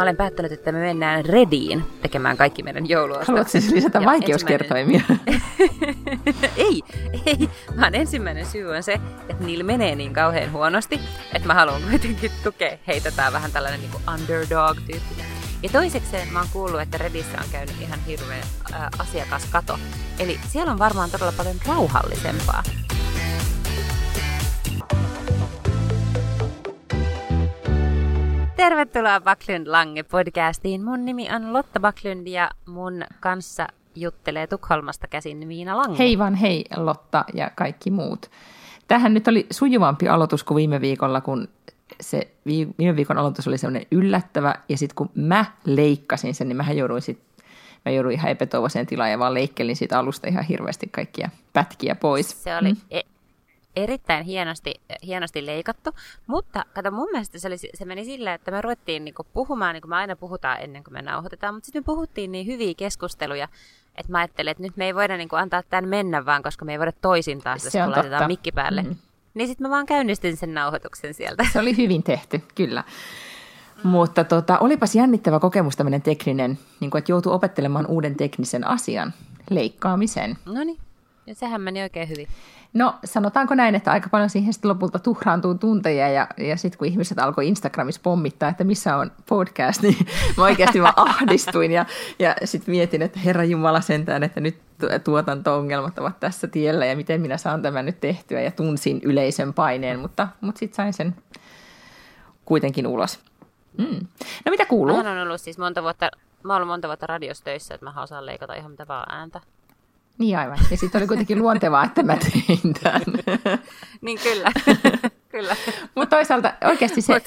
mä olen päättänyt, että me mennään Rediin tekemään kaikki meidän jouluostokset. Haluatko siis lisätä vaikeuskertoimia? Ensimmäinen... ei, ei. Vaan ensimmäinen syy on se, että niillä menee niin kauhean huonosti, että mä haluan kuitenkin tukea heitä. Tää vähän tällainen niin underdog-tyyppi. Ja toisekseen mä oon kuullut, että Redissä on käynyt ihan hirveä äh, asiakaskato. Eli siellä on varmaan todella paljon rauhallisempaa. Tervetuloa Backlund Lange podcastiin. Mun nimi on Lotta Backlund ja mun kanssa juttelee Tukholmasta käsin Miina Lange. Hei vaan hei Lotta ja kaikki muut. Tähän nyt oli sujuvampi aloitus kuin viime viikolla, kun se viime viikon aloitus oli semmoinen yllättävä, ja sitten kun mä leikkasin sen, niin mä jouduin sit, mä jouduin ihan epätoivoiseen tilaan ja vaan leikkelin siitä alusta ihan hirveästi kaikkia pätkiä pois. Se oli mm. Erittäin hienosti, hienosti leikattu, mutta kato mun mielestä se, oli, se meni silleen, että me ruvettiin niinku puhumaan, niin kuin me aina puhutaan ennen kuin me nauhoitetaan, mutta sitten me puhuttiin niin hyviä keskusteluja, että mä ajattelin, että nyt me ei voida niinku antaa tämän mennä vaan, koska me ei voida toisintaa sitä, kun laitetaan mikki päälle. Mm. Niin sitten mä vaan käynnistin sen nauhoituksen sieltä. Se oli hyvin tehty, kyllä. Mutta tota, olipas jännittävä kokemus tämmöinen tekninen, niin kuin, että joutuu opettelemaan uuden teknisen asian, leikkaamisen. No niin, ja sehän meni oikein hyvin. No sanotaanko näin, että aika paljon siihen sitten lopulta tuhraantuu tunteja ja, ja sitten kun ihmiset alkoi Instagramissa pommittaa, että missä on podcast, niin mä oikeasti vaan ahdistuin ja, ja sitten mietin, että Herra Jumala sentään, että nyt tuotanto-ongelmat ovat tässä tiellä ja miten minä saan tämän nyt tehtyä ja tunsin yleisön paineen, mutta, mutta sitten sain sen kuitenkin ulos. Mm. No mitä kuuluu? Mä olen ollut siis monta vuotta, mä olen monta vuotta radiostöissä, että mä osaan leikata ihan mitä vaan ääntä. Niin aivan. Ja sitten oli kuitenkin luontevaa, että mä tein tämän. niin kyllä. kyllä. Mutta toisaalta oikeasti se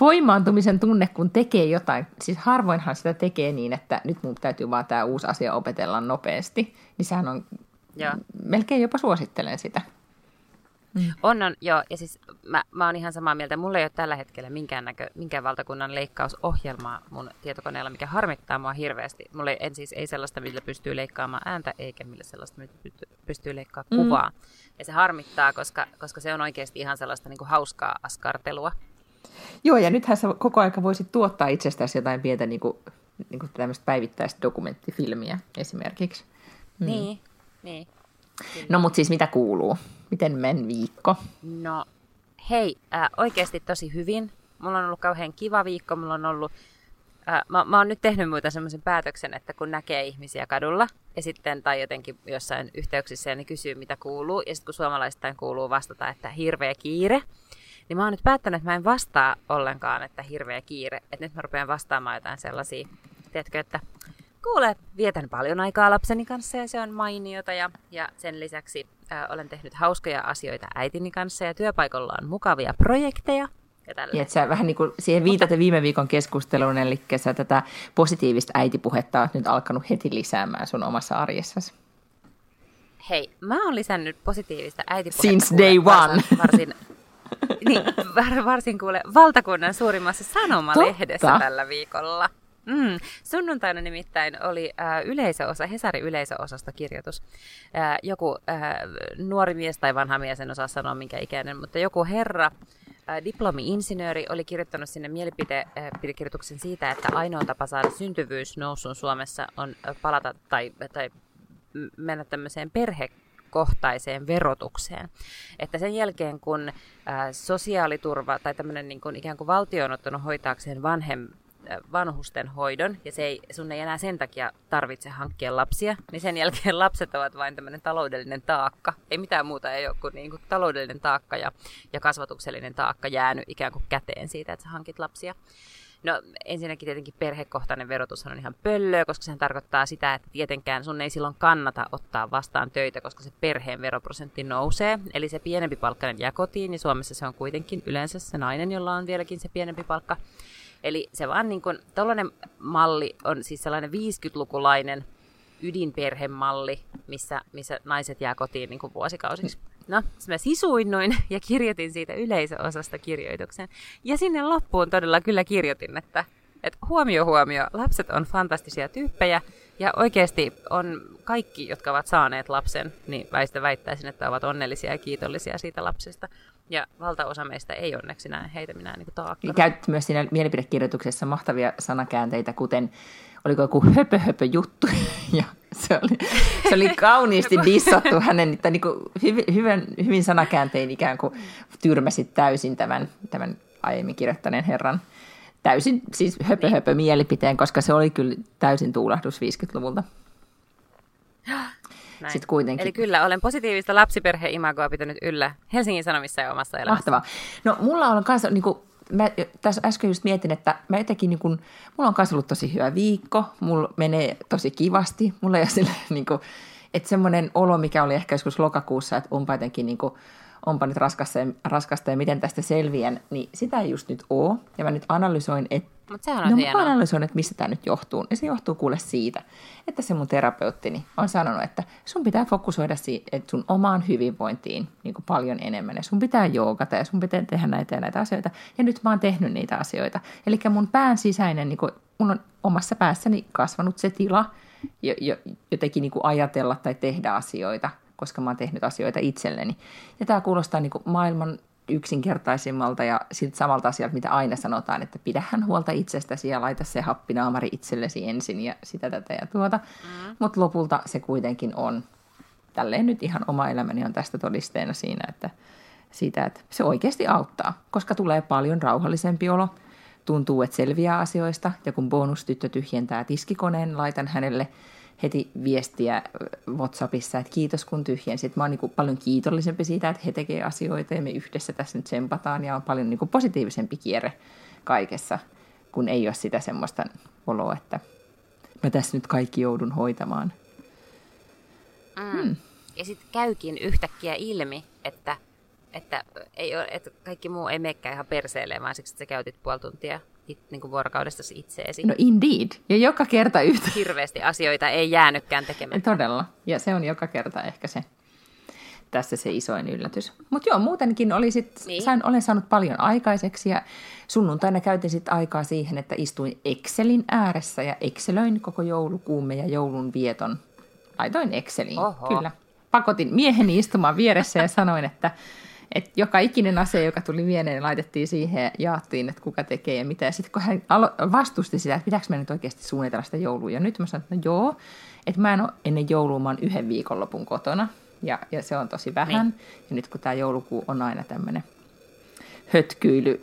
voimaantumisen tunne, kun tekee jotain, siis harvoinhan sitä tekee niin, että nyt mun täytyy vaan tämä uusi asia opetella nopeasti, niin sehän on, Joo. melkein jopa suosittelen sitä. Mm. On, on, joo. Ja siis mä, mä oon ihan samaa mieltä. Mulla ei ole tällä hetkellä minkään, näkö, minkään valtakunnan leikkausohjelmaa mun tietokoneella, mikä harmittaa mua hirveästi. Mulla ei, en siis ei sellaista, millä pystyy leikkaamaan ääntä, eikä millä sellaista, millä pystyy leikkaamaan mm. kuvaa. Ja se harmittaa, koska, koska se on oikeasti ihan sellaista niin kuin hauskaa askartelua. Joo, ja nythän sä koko aika voisit tuottaa itsestäsi jotain pientä niin kuin, niin kuin tämmöistä päivittäistä dokumenttifilmiä esimerkiksi. Mm. Niin, niin. No mutta siis mitä kuuluu? Miten men viikko? No hei, äh, oikeasti tosi hyvin. Mulla on ollut kauhean kiva viikko. Mulla on ollut, äh, mä, mä oon nyt tehnyt muuta semmoisen päätöksen, että kun näkee ihmisiä kadulla ja sitten tai jotenkin jossain yhteyksissä niin kysyy mitä kuuluu. Ja sitten kun suomalaistain kuuluu vastata, että hirveä kiire, niin mä oon nyt päättänyt, että mä en vastaa ollenkaan, että hirveä kiire. Että nyt mä rupean vastaamaan jotain sellaisia, tiedätkö, että Kuule, vietän paljon aikaa lapseni kanssa ja se on mainiota ja, ja sen lisäksi äh, olen tehnyt hauskoja asioita äitini kanssa ja työpaikalla on mukavia projekteja. Ja, ja sä vähän niin kuin siihen viitaten viime viikon keskusteluun, eli sä tätä positiivista äitipuhetta oot nyt alkanut heti lisäämään sun omassa arjessasi. Hei, mä oon lisännyt positiivista äitipuhetta. Since day one. Varsin, niin, varsin kuule valtakunnan suurimmassa sanomalehdessä Totta. tällä viikolla. Mm. Sunnuntaina nimittäin oli äh, yleisöosa, Hesari yleisöosasta kirjoitus. Äh, joku äh, nuori mies tai vanha mies, en osaa sanoa minkä ikäinen, mutta joku herra, äh, diplomi-insinööri, oli kirjoittanut sinne mielipidekirjoituksen siitä, että ainoa tapa saada syntyvyys nousuun Suomessa on palata tai, tai mennä tämmöiseen perhe kohtaiseen verotukseen. Että sen jälkeen, kun ä, sosiaaliturva tai tämmöinen niin kuin ikään kuin valtio on ottanut hoitaakseen vanhem, vanhusten hoidon, ja se ei, sun ei enää sen takia tarvitse hankkia lapsia, niin sen jälkeen lapset ovat vain tämmöinen taloudellinen taakka. Ei mitään muuta, ei ole kuin, niin kuin taloudellinen taakka ja, ja kasvatuksellinen taakka jäänyt ikään kuin käteen siitä, että sä hankit lapsia. No ensinnäkin tietenkin perhekohtainen verotus on ihan pöllöä, koska sehän tarkoittaa sitä, että tietenkään sun ei silloin kannata ottaa vastaan töitä, koska se perheen veroprosentti nousee. Eli se pienempi palkkainen jää kotiin, niin Suomessa se on kuitenkin yleensä se nainen, jolla on vieläkin se pienempi palkka. Eli se vaan niin kuin, tällainen malli on siis sellainen 50-lukulainen ydinperhemalli, missä, missä naiset jää kotiin niin kuin vuosikausiksi. No, mä sisuinnuin ja kirjoitin siitä yleisöosasta kirjoituksen. Ja sinne loppuun todella kyllä kirjoitin, että, että huomio huomio, lapset on fantastisia tyyppejä ja oikeasti on kaikki, jotka ovat saaneet lapsen, niin väistä väittäisin, että ovat onnellisia ja kiitollisia siitä lapsesta. Ja valtaosa meistä ei onneksi näe heitä minä niin taakkana. Käytit myös siinä mielipidekirjoituksessa mahtavia sanakäänteitä, kuten oliko joku höpö höpö juttu, ja se oli, se oli kauniisti dissattu hänen, että niin kuin hyvin, hyvin, hyvin sanakääntein ikään kuin tyrmäsit täysin tämän, tämän aiemmin kirjoittaneen herran täysin siis höpö niin. höpö mielipiteen, koska se oli kyllä täysin tuulahdus 50-luvulta. Näin. Sitten kuitenkin. Eli kyllä, olen positiivista lapsiperheimagoa pitänyt yllä Helsingin Sanomissa ja omassa elämässä. Mahtavaa. No mulla on kanssa, niin kuin, mä tässä äsken just mietin, että mä jotenkin, niin kuin, mulla on kanssa ollut tosi hyvä viikko, mulla menee tosi kivasti, mulla ei ole sille, niin kuin, että semmoinen olo, mikä oli ehkä joskus lokakuussa, että onpa jotenkin niin kuin, onpa nyt raskasta ja, raskasta ja miten tästä selviän, niin sitä ei just nyt ole. Ja mä nyt analysoin, että Mut sehän on no, hienoa. mä analysoin, että mistä tämä nyt johtuu. Ja se johtuu kuule siitä, että se mun terapeuttini on sanonut, että sun pitää fokusoida siihen, että sun omaan hyvinvointiin niin kuin paljon enemmän. Ja sun pitää joogata ja sun pitää tehdä näitä ja näitä asioita. Ja nyt mä oon tehnyt niitä asioita. Eli mun pään sisäinen, niin kuin, mun on omassa päässäni kasvanut se tila, jo, jo, jotenkin niin kuin ajatella tai tehdä asioita koska mä oon tehnyt asioita itselleni. Ja tämä kuulostaa niin kuin maailman yksinkertaisimmalta ja siltä samalta asialta, mitä aina sanotaan, että pidähän huolta itsestäsi ja laita se happinaamari itsellesi ensin ja sitä tätä ja tuota. Mm. Mutta lopulta se kuitenkin on, tälleen nyt ihan oma elämäni on tästä todisteena siinä, että siitä, että se oikeasti auttaa, koska tulee paljon rauhallisempi olo. Tuntuu, että selviää asioista ja kun bonustyttö tyhjentää tiskikoneen, laitan hänelle – heti viestiä WhatsAppissa, että kiitos kun tyhjensit. Mä oon niin paljon kiitollisempi siitä, että he tekevät asioita ja me yhdessä tässä nyt tsempataan ja on paljon niin positiivisempi kierre kaikessa, kun ei ole sitä semmoista oloa, että mä tässä nyt kaikki joudun hoitamaan. Mm. Hmm. Ja sitten käykin yhtäkkiä ilmi, että, että, ei ole, että kaikki muu ei menekään ihan perseelle, vaan siksi, että sä käytit puoli tuntia it, niin kuin vuorokaudesta itseesi. No indeed. Ja joka kerta yhtä. Hirveästi asioita ei jäänytkään tekemään. Todella. Ja se on joka kerta ehkä se tässä se isoin yllätys. Mutta joo, muutenkin oli sit, niin. sain, olen saanut paljon aikaiseksi ja sunnuntaina käytin sitten aikaa siihen, että istuin Excelin ääressä ja Excelöin koko joulukuumme ja joulun vieton. Laitoin Exceliin, Oho. kyllä. Pakotin mieheni istumaan vieressä ja sanoin, että et joka ikinen asia, joka tuli mieleen, laitettiin siihen ja jaettiin, että kuka tekee ja mitä. Sitten kun hän vastusti sitä, että pitääkö me nyt oikeasti suunnitella sitä joulua. Ja nyt mä sanoin, että no joo, että mä en ole ennen joulua, mä oon yhden viikonlopun kotona. Ja, ja se on tosi vähän. Niin. Ja nyt kun tämä joulukuu on aina tämmöinen hötkyily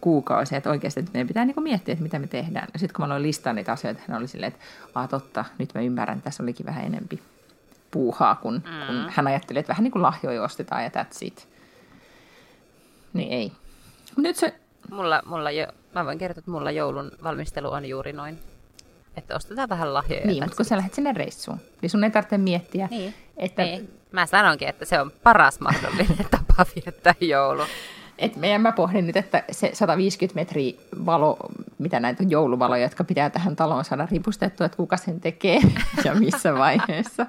kuukausi, että oikeasti että meidän pitää niin miettiä, että mitä me tehdään. Sitten kun mä aloin listaa niitä asioita, hän oli silleen, että Aa, totta, nyt mä ymmärrän, että tässä olikin vähän enempi puuhaa, kun, mm. kun hän ajatteli, että vähän niin kuin lahjoja ostetaan ja that's it. Niin ei. Nyt se... Mulla, mulla jo, mä voin kertoa, että mulla joulun valmistelu on juuri noin. Että ostetaan vähän lahjoja. Niin, mutta kun sä lähdet sinne reissuun, niin sun ei tarvitse miettiä, niin, että... Niin. Mä sanonkin, että se on paras mahdollinen tapa viettää joulu. Et meidän mä pohdin nyt, että se 150 metriä valo, mitä näitä on jouluvaloja, jotka pitää tähän taloon saada ripustettua, että kuka sen tekee ja missä vaiheessa.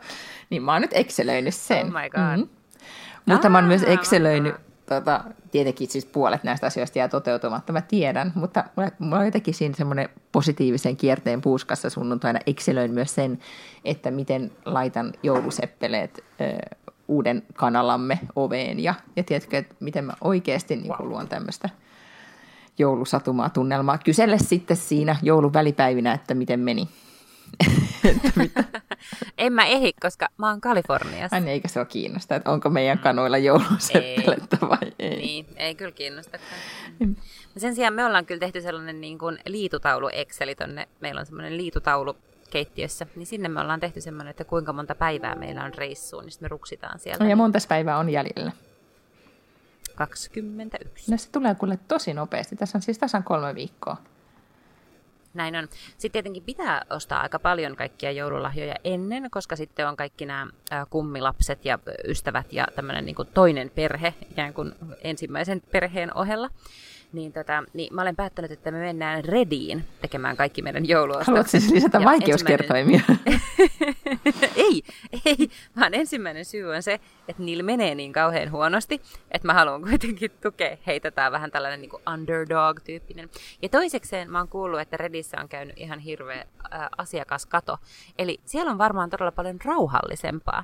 Niin mä oon nyt excelöinyt sen. Oh my god. Mm. Mutta ah, mä oon myös excelöinyt tota, tietenkin siis puolet näistä asioista jää toteutumatta, mä tiedän, mutta mulla, mulla on jotenkin siinä semmoinen positiivisen kierteen puuskassa sunnuntaina. Excelöin myös sen, että miten laitan jouluseppeleet ö, uuden kanalamme oveen ja, ja tiedätkö, että miten mä oikeasti niin wow. luon tämmöistä joulusatumaa tunnelmaa. Kyselle sitten siinä joulun välipäivinä, että miten meni. en mä ehdi, koska mä oon Kaliforniassa. Ai niin, eikä se ole kiinnosta, että onko meidän kanoilla jouluseppelettä vai ei. Niin, ei kyllä kiinnosta. Mm. Sen sijaan me ollaan kyllä tehty sellainen niin kuin liitutaulu Exceli tonne. Meillä on semmoinen liitutaulu keittiössä, niin sinne me ollaan tehty semmoinen, että kuinka monta päivää meillä on reissuun, niin sitten me ruksitaan sieltä. No ja monta päivää on jäljellä? 21. No se tulee kuule tosi nopeasti. Tässä on siis tasan kolme viikkoa. Näin on. Sitten tietenkin pitää ostaa aika paljon kaikkia joululahjoja ennen, koska sitten on kaikki nämä kummilapset ja ystävät ja tämmöinen niin toinen perhe ikään kuin ensimmäisen perheen ohella niin, tota, niin mä olen päättänyt, että me mennään Rediin tekemään kaikki meidän jouluostot. Haluatko siis lisätä ja vaikeuskertoimia? Ei, ei, vaan ensimmäinen syy on se, että niillä menee niin kauhean huonosti, että mä haluan kuitenkin tukea heitä. Tämä vähän tällainen niin underdog-tyyppinen. Ja toisekseen mä oon kuullut, että Redissä on käynyt ihan hirveä äh, asiakaskato. Eli siellä on varmaan todella paljon rauhallisempaa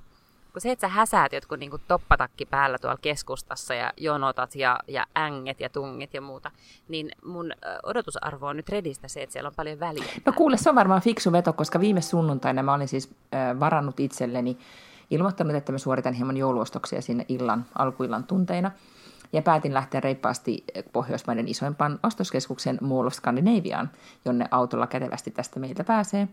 kun se, että sä häsäät jotkut niin toppatakki päällä tuolla keskustassa ja jonotat ja, ja änget ja tungit ja muuta, niin mun odotusarvo on nyt Redistä se, että siellä on paljon väliä. No kuule, se on varmaan fiksu veto, koska viime sunnuntaina mä olin siis äh, varannut itselleni, ilmoittanut, että mä suoritan hieman jouluostoksia sinne illan, alkuillan tunteina. Ja päätin lähteä reippaasti Pohjoismaiden isoimpaan ostoskeskuksen Mall of Scandinaviaan, jonne autolla kätevästi tästä meiltä pääsee.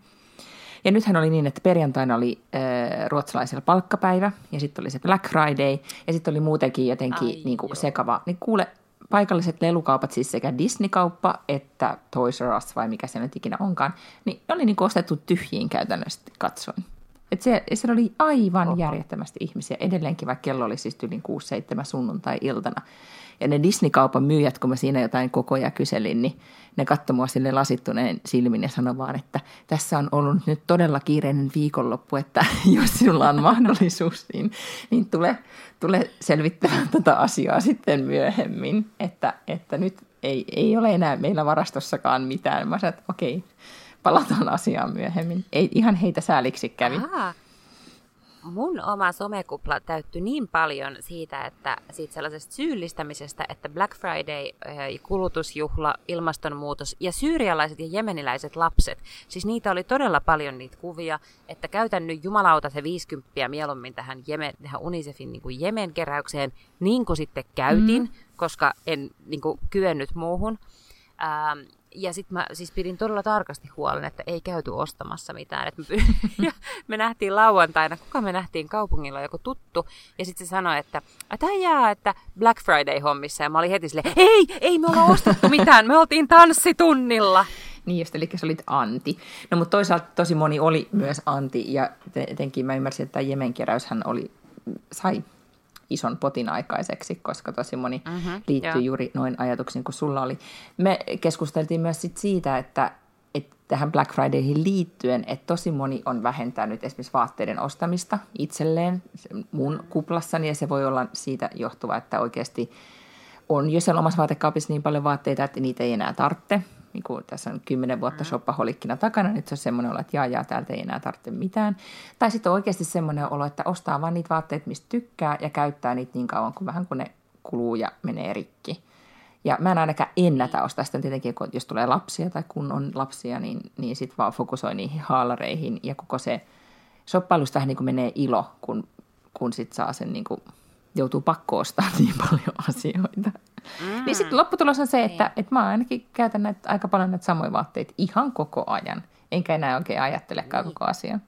Ja nythän oli niin, että perjantaina oli äh, ruotsalaisella palkkapäivä ja sitten oli se Black Friday ja sitten oli muutenkin jotenkin Ai, niin kuin sekava. Niin kuule, paikalliset lelukaupat, siis sekä Disney-kauppa että Toys R Us vai mikä se nyt ikinä onkaan, niin oli niin ostettu tyhjiin käytännössä katsoen. Et se, siellä oli aivan Oho. järjettömästi ihmisiä edelleenkin, vaikka kello oli siis yli 6-7 sunnuntai-iltana. Ja ne Disney-kaupan myyjät, kun mä siinä jotain koko ajan kyselin, niin ne katsoi mua sille lasittuneen silmin ja sanoi vaan, että tässä on ollut nyt todella kiireinen viikonloppu, että jos sinulla on mahdollisuus, niin, niin tule, tule selvittämään tätä asiaa sitten myöhemmin, että, että nyt ei, ei ole enää meillä varastossakaan mitään. Mä sanoin, että okei, palataan asiaan myöhemmin. Ei ihan heitä sääliksi kävi. Aha mun oma somekupla täyttyi niin paljon siitä, että siitä sellaisesta syyllistämisestä, että Black Friday, eh, kulutusjuhla, ilmastonmuutos ja syyrialaiset ja jemeniläiset lapset, siis niitä oli todella paljon niitä kuvia, että käytän nyt jumalauta se 50 mieluummin tähän, Jemen, tähän Unicefin niin kuin Jemen-keräykseen, niin kuin sitten käytin, mm. koska en niin kuin, kyennyt muuhun. Ähm, ja sitten mä siis pidin todella tarkasti huolen, että ei käyty ostamassa mitään. Et me, ja me nähtiin lauantaina, kuka me nähtiin kaupungilla, joku tuttu. Ja sitten se sanoi, että jää, että Black Friday-hommissa. Ja mä olin heti silleen, ei, ei me olla ostettu mitään, me oltiin tanssitunnilla. Niin just, eli sä olit anti. No mutta toisaalta tosi moni oli myös anti, ja etenkin mä ymmärsin, että Jemenkeräyshän oli, sai ison potin aikaiseksi, koska tosi moni mm-hmm, liittyy joo. juuri noin ajatuksiin kuin sulla oli. Me keskusteltiin myös sit siitä, että, että tähän Black Fridayhin liittyen, että tosi moni on vähentänyt esimerkiksi vaatteiden ostamista itselleen mun kuplassani, ja se voi olla siitä johtuva, että oikeasti on jo siellä omassa vaatekaapissa niin paljon vaatteita, että niitä ei enää tarvitse niin kuin tässä on kymmenen vuotta mm. shoppaholikkina takana, nyt se on semmoinen olo, että jaa, jaa, täältä ei enää tarvitse mitään. Tai sitten on oikeasti semmoinen olo, että ostaa vaan niitä vaatteita, mistä tykkää ja käyttää niitä niin kauan kuin vähän kuin ne kuluu ja menee rikki. Ja mä en ainakaan ennätä ostaa sitä tietenkin, kun jos tulee lapsia tai kun on lapsia, niin, niin sitten vaan fokusoi niihin haalareihin ja koko se shoppailusta vähän niin kuin menee ilo, kun, kun sit saa sen niin kuin, joutuu pakko ostaa niin paljon asioita. Mm. Niin sitten lopputulos on se, niin. että, että mä ainakin käytän näitä, aika paljon näitä samoja vaatteita ihan koko ajan. Enkä enää oikein ajattelekaan niin. koko asiaa.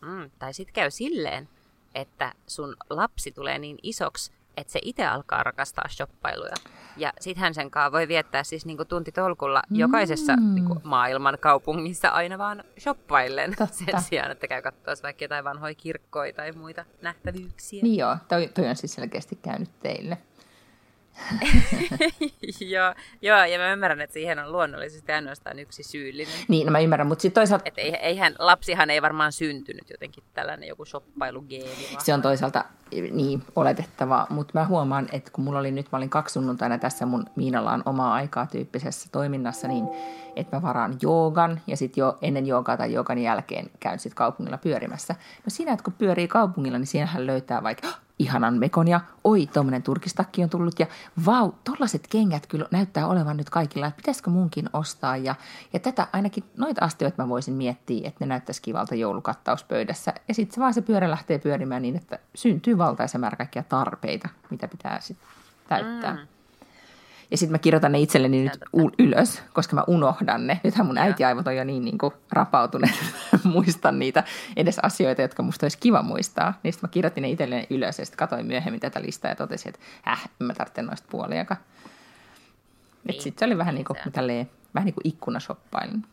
Mm, tai sitten käy silleen, että sun lapsi tulee niin isoksi, että se itse alkaa rakastaa shoppailuja. Ja sitten sen kanssa voi viettää siis niinku tuntitolkulla mm. jokaisessa niinku maailman kaupungissa aina vaan shoppaillen Totta. sen sijaan, että käy katsoa vaikka jotain vanhoja kirkkoja tai muita nähtävyyksiä. Niin joo, toi, toi on siis selkeästi käynyt teille. joo, joo, ja mä ymmärrän, että siihen on luonnollisesti ainoastaan yksi syyllinen. Niin, no mä ymmärrän, mutta sitten toisaalta... Että eihän, lapsihan ei varmaan syntynyt jotenkin tällainen joku shoppailugeeni. Se on toisaalta niin oletettavaa, mutta mä huomaan, että kun mulla oli nyt, mä olin kaksi sunnuntaina tässä mun Miinalaan omaa aikaa tyyppisessä toiminnassa, niin että mä varaan joogan ja sitten jo ennen joogaa tai joogan jälkeen käyn sitten kaupungilla pyörimässä. No siinä, että kun pyörii kaupungilla, niin siinähän löytää vaikka ihanan mekon ja oi, tuommoinen turkistakki on tullut ja vau, tollaset kengät kyllä näyttää olevan nyt kaikilla, että pitäisikö munkin ostaa ja, ja tätä ainakin noita asioita mä voisin miettiä, että ne näyttäisi kivalta joulukattauspöydässä ja sitten se vaan se pyörä lähtee pyörimään niin, että syntyy valtaisa määrä kaikkia tarpeita, mitä pitää sitten täyttää. Mm. Ja sitten mä kirjoitan ne itselleni nyt ylös, koska mä unohdan ne. Nythän mun äitiaivot on jo niin, niin kuin rapautuneet, muistan niitä edes asioita, jotka musta olisi kiva muistaa. Niin sitten mä kirjoitin ne itselleni ylös ja sitten katsoin myöhemmin tätä listaa ja totesin, että äh, en mä tarvitse noista puoliakaan. Niin. Sitten se oli vähän niin kuin, tälleen, vähän niin kuin ikkunashoppailun.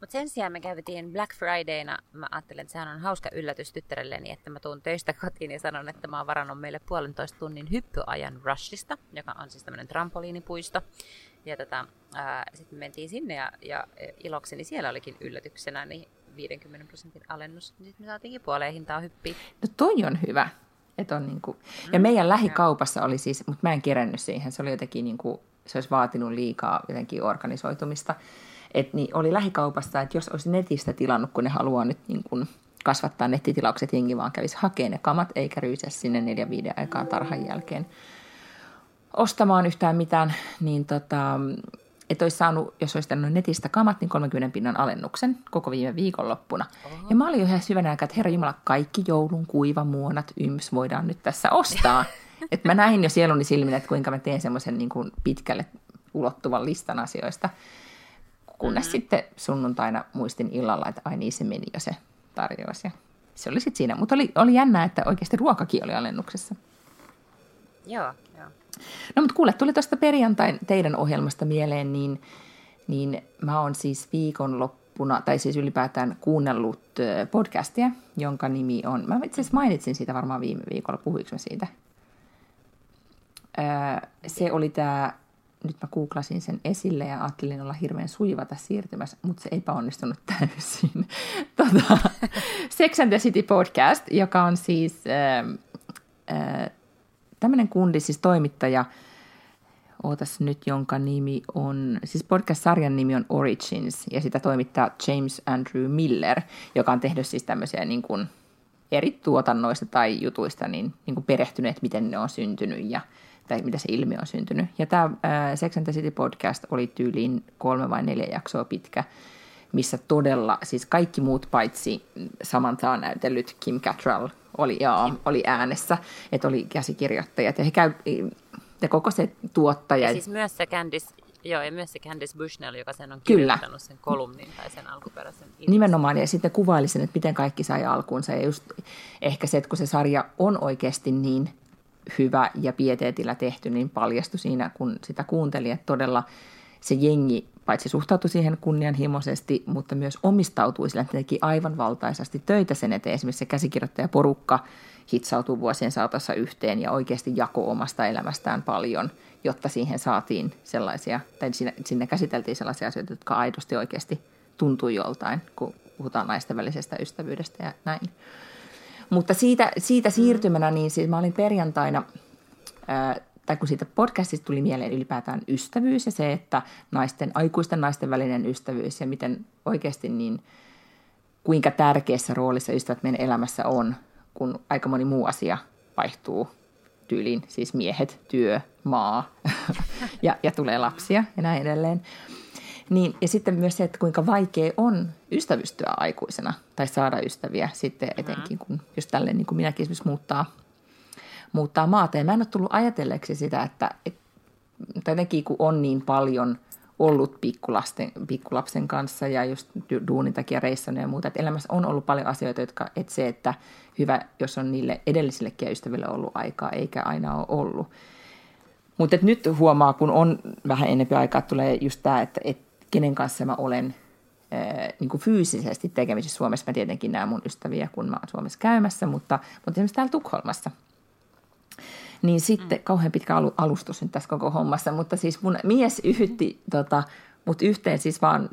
Mutta sen sijaan me käytiin Black Fridayna. Mä ajattelin, että sehän on hauska yllätys tyttärelleni, että mä tuun töistä kotiin ja sanon, että mä oon varannut meille puolentoista tunnin hyppyajan Rushista, joka on siis tämmöinen trampoliinipuisto. Ja tota, sitten me mentiin sinne ja, ja ilokseni siellä olikin yllätyksenä niin 50 prosentin alennus. Niin sitten me saatiinkin puoleen hintaa hyppiä. No toi on hyvä. Et on niinku... Ja mm, meidän lähikaupassa oli siis, mutta mä en kerännyt siihen. Se oli jotenkin niinku, se olisi vaatinut liikaa jotenkin organisoitumista että niin oli lähikaupassa, että jos olisi netistä tilannut, kun ne haluaa nyt niin kuin kasvattaa nettitilaukset, jengi vaan kävisi hakemaan ne kamat, eikä ryysä sinne neljän viiden aikaan tarhan jälkeen ostamaan yhtään mitään, niin tota, että olisi saanut, jos olisi tännyt netistä kamat, niin 30 pinnan alennuksen koko viime viikonloppuna. Oho. Ja mä olin jo ihan syvänä aikaa, että herra Jumala, kaikki joulun kuivamuonat yms voidaan nyt tässä ostaa. että mä näin jo sieluni silmin, että kuinka mä teen semmoisen niin kuin pitkälle ulottuvan listan asioista. Kunnes mm-hmm. sitten sunnuntaina muistin illalla, että ai niin se meni jo se tarjous. Ja se oli sitten siinä. Mutta oli, oli jännää, että oikeasti ruokakin oli alennuksessa. Joo, joo. No mutta kuule, tuli tuosta perjantain teidän ohjelmasta mieleen, niin, niin mä oon siis viikonloppuna, tai siis ylipäätään kuunnellut podcastia, jonka nimi on, mä itse asiassa mainitsin siitä varmaan viime viikolla, puhuinko mä siitä? se oli tämä, nyt mä googlasin sen esille ja ajattelin olla hirveän sujuva tässä siirtymässä, mutta se epäonnistunut täysin. tota, Sex and the City podcast, joka on siis... Äh, tämmöinen kundi, siis toimittaja, ootas nyt, jonka nimi on, siis podcast-sarjan nimi on Origins, ja sitä toimittaa James Andrew Miller, joka on tehnyt siis tämmöisiä niin kuin eri tuotannoista tai jutuista niin, niin kuin perehtyneet, miten ne on syntynyt ja tai mitä se ilmiö on syntynyt. Ja tämä äh, Sex and the City podcast oli tyyliin kolme vai neljä jaksoa pitkä, missä todella, siis kaikki muut paitsi Samantha on näytellyt Kim Cattrall oli, joo, oli äänessä, että oli käsikirjoittajat ja he käy, ja koko se tuottaja. Ja siis myös se Candice, joo, ja myös se Candice Bushnell, joka sen on kirjoittanut Kyllä. sen kolumnin tai sen alkuperäisen. Ilmestyn. Nimenomaan, ja sitten kuvailisin, että miten kaikki sai alkuunsa, ja just ehkä se, että kun se sarja on oikeasti niin hyvä ja pieteetillä tehty, niin paljastui siinä, kun sitä kuunteli, että todella se jengi paitsi suhtautui siihen kunnianhimoisesti, mutta myös omistautui sillä, että teki aivan valtaisasti töitä sen eteen. Esimerkiksi se käsikirjoittajaporukka hitsautuu vuosien saatossa yhteen ja oikeasti jako omasta elämästään paljon, jotta siihen saatiin sellaisia, tai sinne, sinne käsiteltiin sellaisia asioita, jotka aidosti oikeasti tuntui joltain, kun puhutaan naisten välisestä ystävyydestä ja näin. Mutta siitä, siitä siirtymänä, niin siis mä olin perjantaina ää, tai kun siitä podcastista tuli mieleen ylipäätään ystävyys ja se, että naisten, aikuisten naisten välinen ystävyys ja miten oikeasti niin, kuinka tärkeässä roolissa ystävät meidän elämässä on, kun aika moni muu asia vaihtuu tyyliin, siis miehet, työ, maa ja, ja tulee lapsia ja näin edelleen. Niin, ja sitten myös se, että kuinka vaikea on ystävystyä aikuisena tai saada ystäviä sitten etenkin, kun just tälleen niin kuin minäkin esimerkiksi muuttaa muuttaa maata. Ja mä en ole tullut ajatelleeksi sitä, että, että jotenkin kun on niin paljon ollut pikkulasten, pikkulapsen kanssa ja just duunin takia reissannut ja muuta, että elämässä on ollut paljon asioita, jotka, että se, että hyvä, jos on niille edellisillekin ystäville ollut aikaa, eikä aina ole ollut. Mutta nyt huomaa, kun on vähän enemmän aikaa, tulee just tämä, että, että kenen kanssa mä olen ää, niin kuin fyysisesti tekemisissä Suomessa. Mä tietenkin näen mun ystäviä, kun mä oon Suomessa käymässä, mutta, mutta esimerkiksi täällä Tukholmassa – niin sitten, mm. kauhean pitkä alustus nyt tässä koko hommassa, mutta siis mun mies yhytti tota, mut yhteen siis vaan